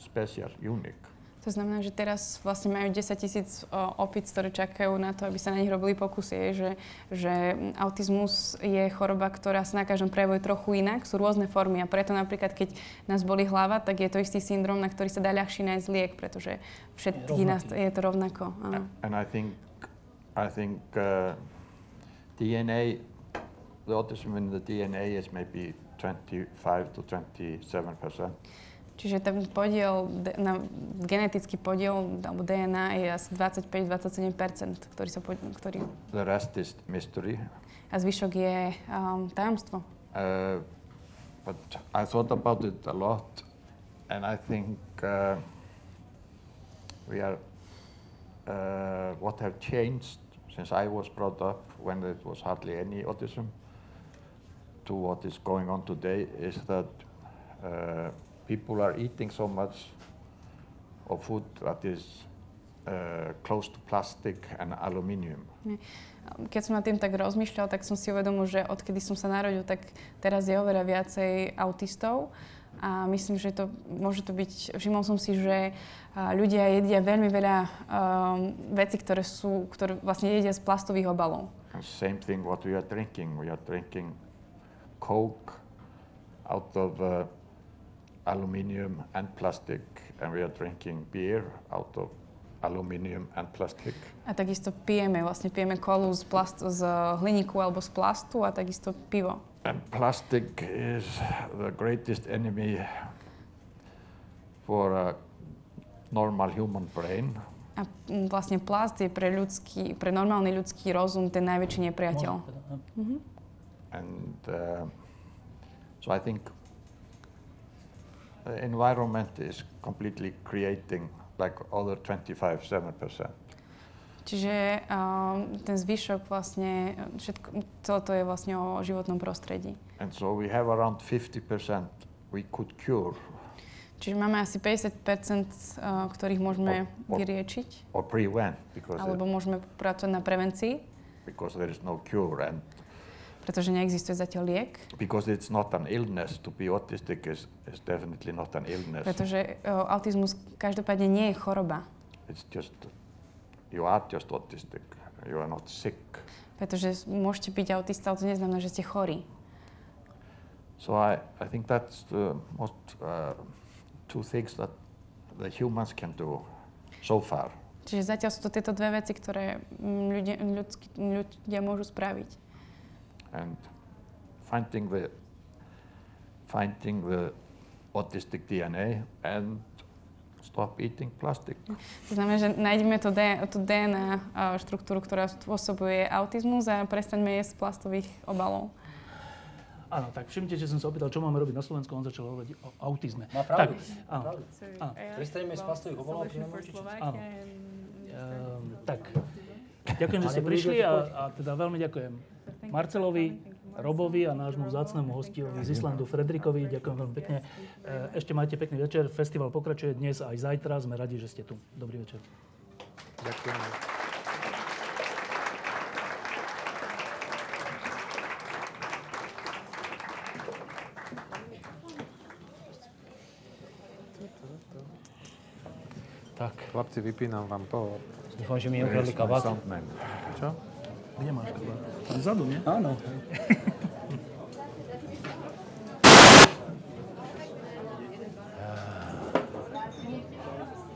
special, unique. To znamená, že teraz vlastne majú 10 tisíc opic, ktoré čakajú na to, aby sa na nich robili pokusy. Je, Že, že autizmus je choroba, ktorá sa na každom prejavuje trochu inak. Sú rôzne formy a preto napríklad, keď nás boli hlava, tak je to istý syndrom, na ktorý sa dá ľahšie nájsť liek, pretože všetkých nás je to rovnako. Áno. And I think, I think uh, DNA, the autism in the DNA is maybe 25 to 27 percent. Čiže ten podiel, na, genetický podiel alebo DNA je asi 25-27%, ktorý sa pod, ktorý, The rest is mystery. a zvyšok je um, tajomstvo. Uh, but I thought about it a lot, and I think uh, we are uh, what have changed since I was brought up when there was hardly any autism to what is going on today is that uh, people are eating so much of food that is uh, close to plastic and aluminium. Keď som nad tým tak rozmýšľal, tak som si uvedomil, že odkedy som sa narodil, tak teraz je oveľa viacej autistov. A myslím, že to môže to byť, všimol som si, že ľudia jedia veľmi veľa um, vecí, ktoré sú, ktoré vlastne jedia z plastových obalov. And same thing what we are drinking. We are drinking Coke out of uh, aluminium and plastic, and we are drinking beer out of aluminium and plastic. A takisto pijeme, vlastne pijeme kolu z, plast, z hliníku alebo z plastu a takisto pivo. And plastic is the greatest enemy for a normal human brain. A mm, vlastne plast je pre, ľudský, pre normálny ľudský rozum ten najväčší nepriateľ. Mhm. And uh, so I think environment is completely creating like other 25, 7%. Čiže um, ten zvyšok vlastne, všetko, toto je vlastne o životnom prostredí. And so we have around 50% we could cure Čiže máme asi 50 uh, ktorých môžeme O- o- vyriečiť, or prevent because, alebo it, môžeme pracovať na prevencii, because there is no cure and pretože neexistuje zatiaľ liek, because it's not an illness to be autistic is, is definitely not an illness. pretože uh, autizmus každopádne nie je choroba, It's just you are just autistic. You are not sick. pretože môžete byť autista, ale to neznamená, že ste chorí. So I, I think that's the most uh, two things that the humans can do so far. Čiže zatiaľ sú to tieto dve veci, ktoré mm, ľudia, ľudský, ľudia môžu spraviť. And finding the finding the autistic DNA and stop eating plastic. To znamená, že nájdeme to tú DNA a, štruktúru, ktorá spôsobuje autizmus a prestaňme jesť plastových obalov. Áno, tak všimte, že som sa opýtal, čo máme robiť na Slovensku, on začal hovoriť o autizme. Má pravdu. Tak, áno. áno. Prestaneme z plastových obalov. Áno. Ehm, tak, ďakujem, že ste prišli a, a teda veľmi ďakujem Marcelovi, Robovi a nášmu vzácnemu hostiovi z Islandu Fredrikovi. Ďakujem veľmi pekne. E, ešte majte pekný večer. Festival pokračuje dnes aj zajtra. Sme radi, že ste tu. Dobrý večer. Ďakujem. Tak. Chlapci, vypínam vám to. Dúfam, že mi neukradli kabát. Čo? Kde máš kabát? Vzadu, nie? Áno.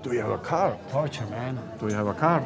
Do you have a card? Torture, man. Do you have a card?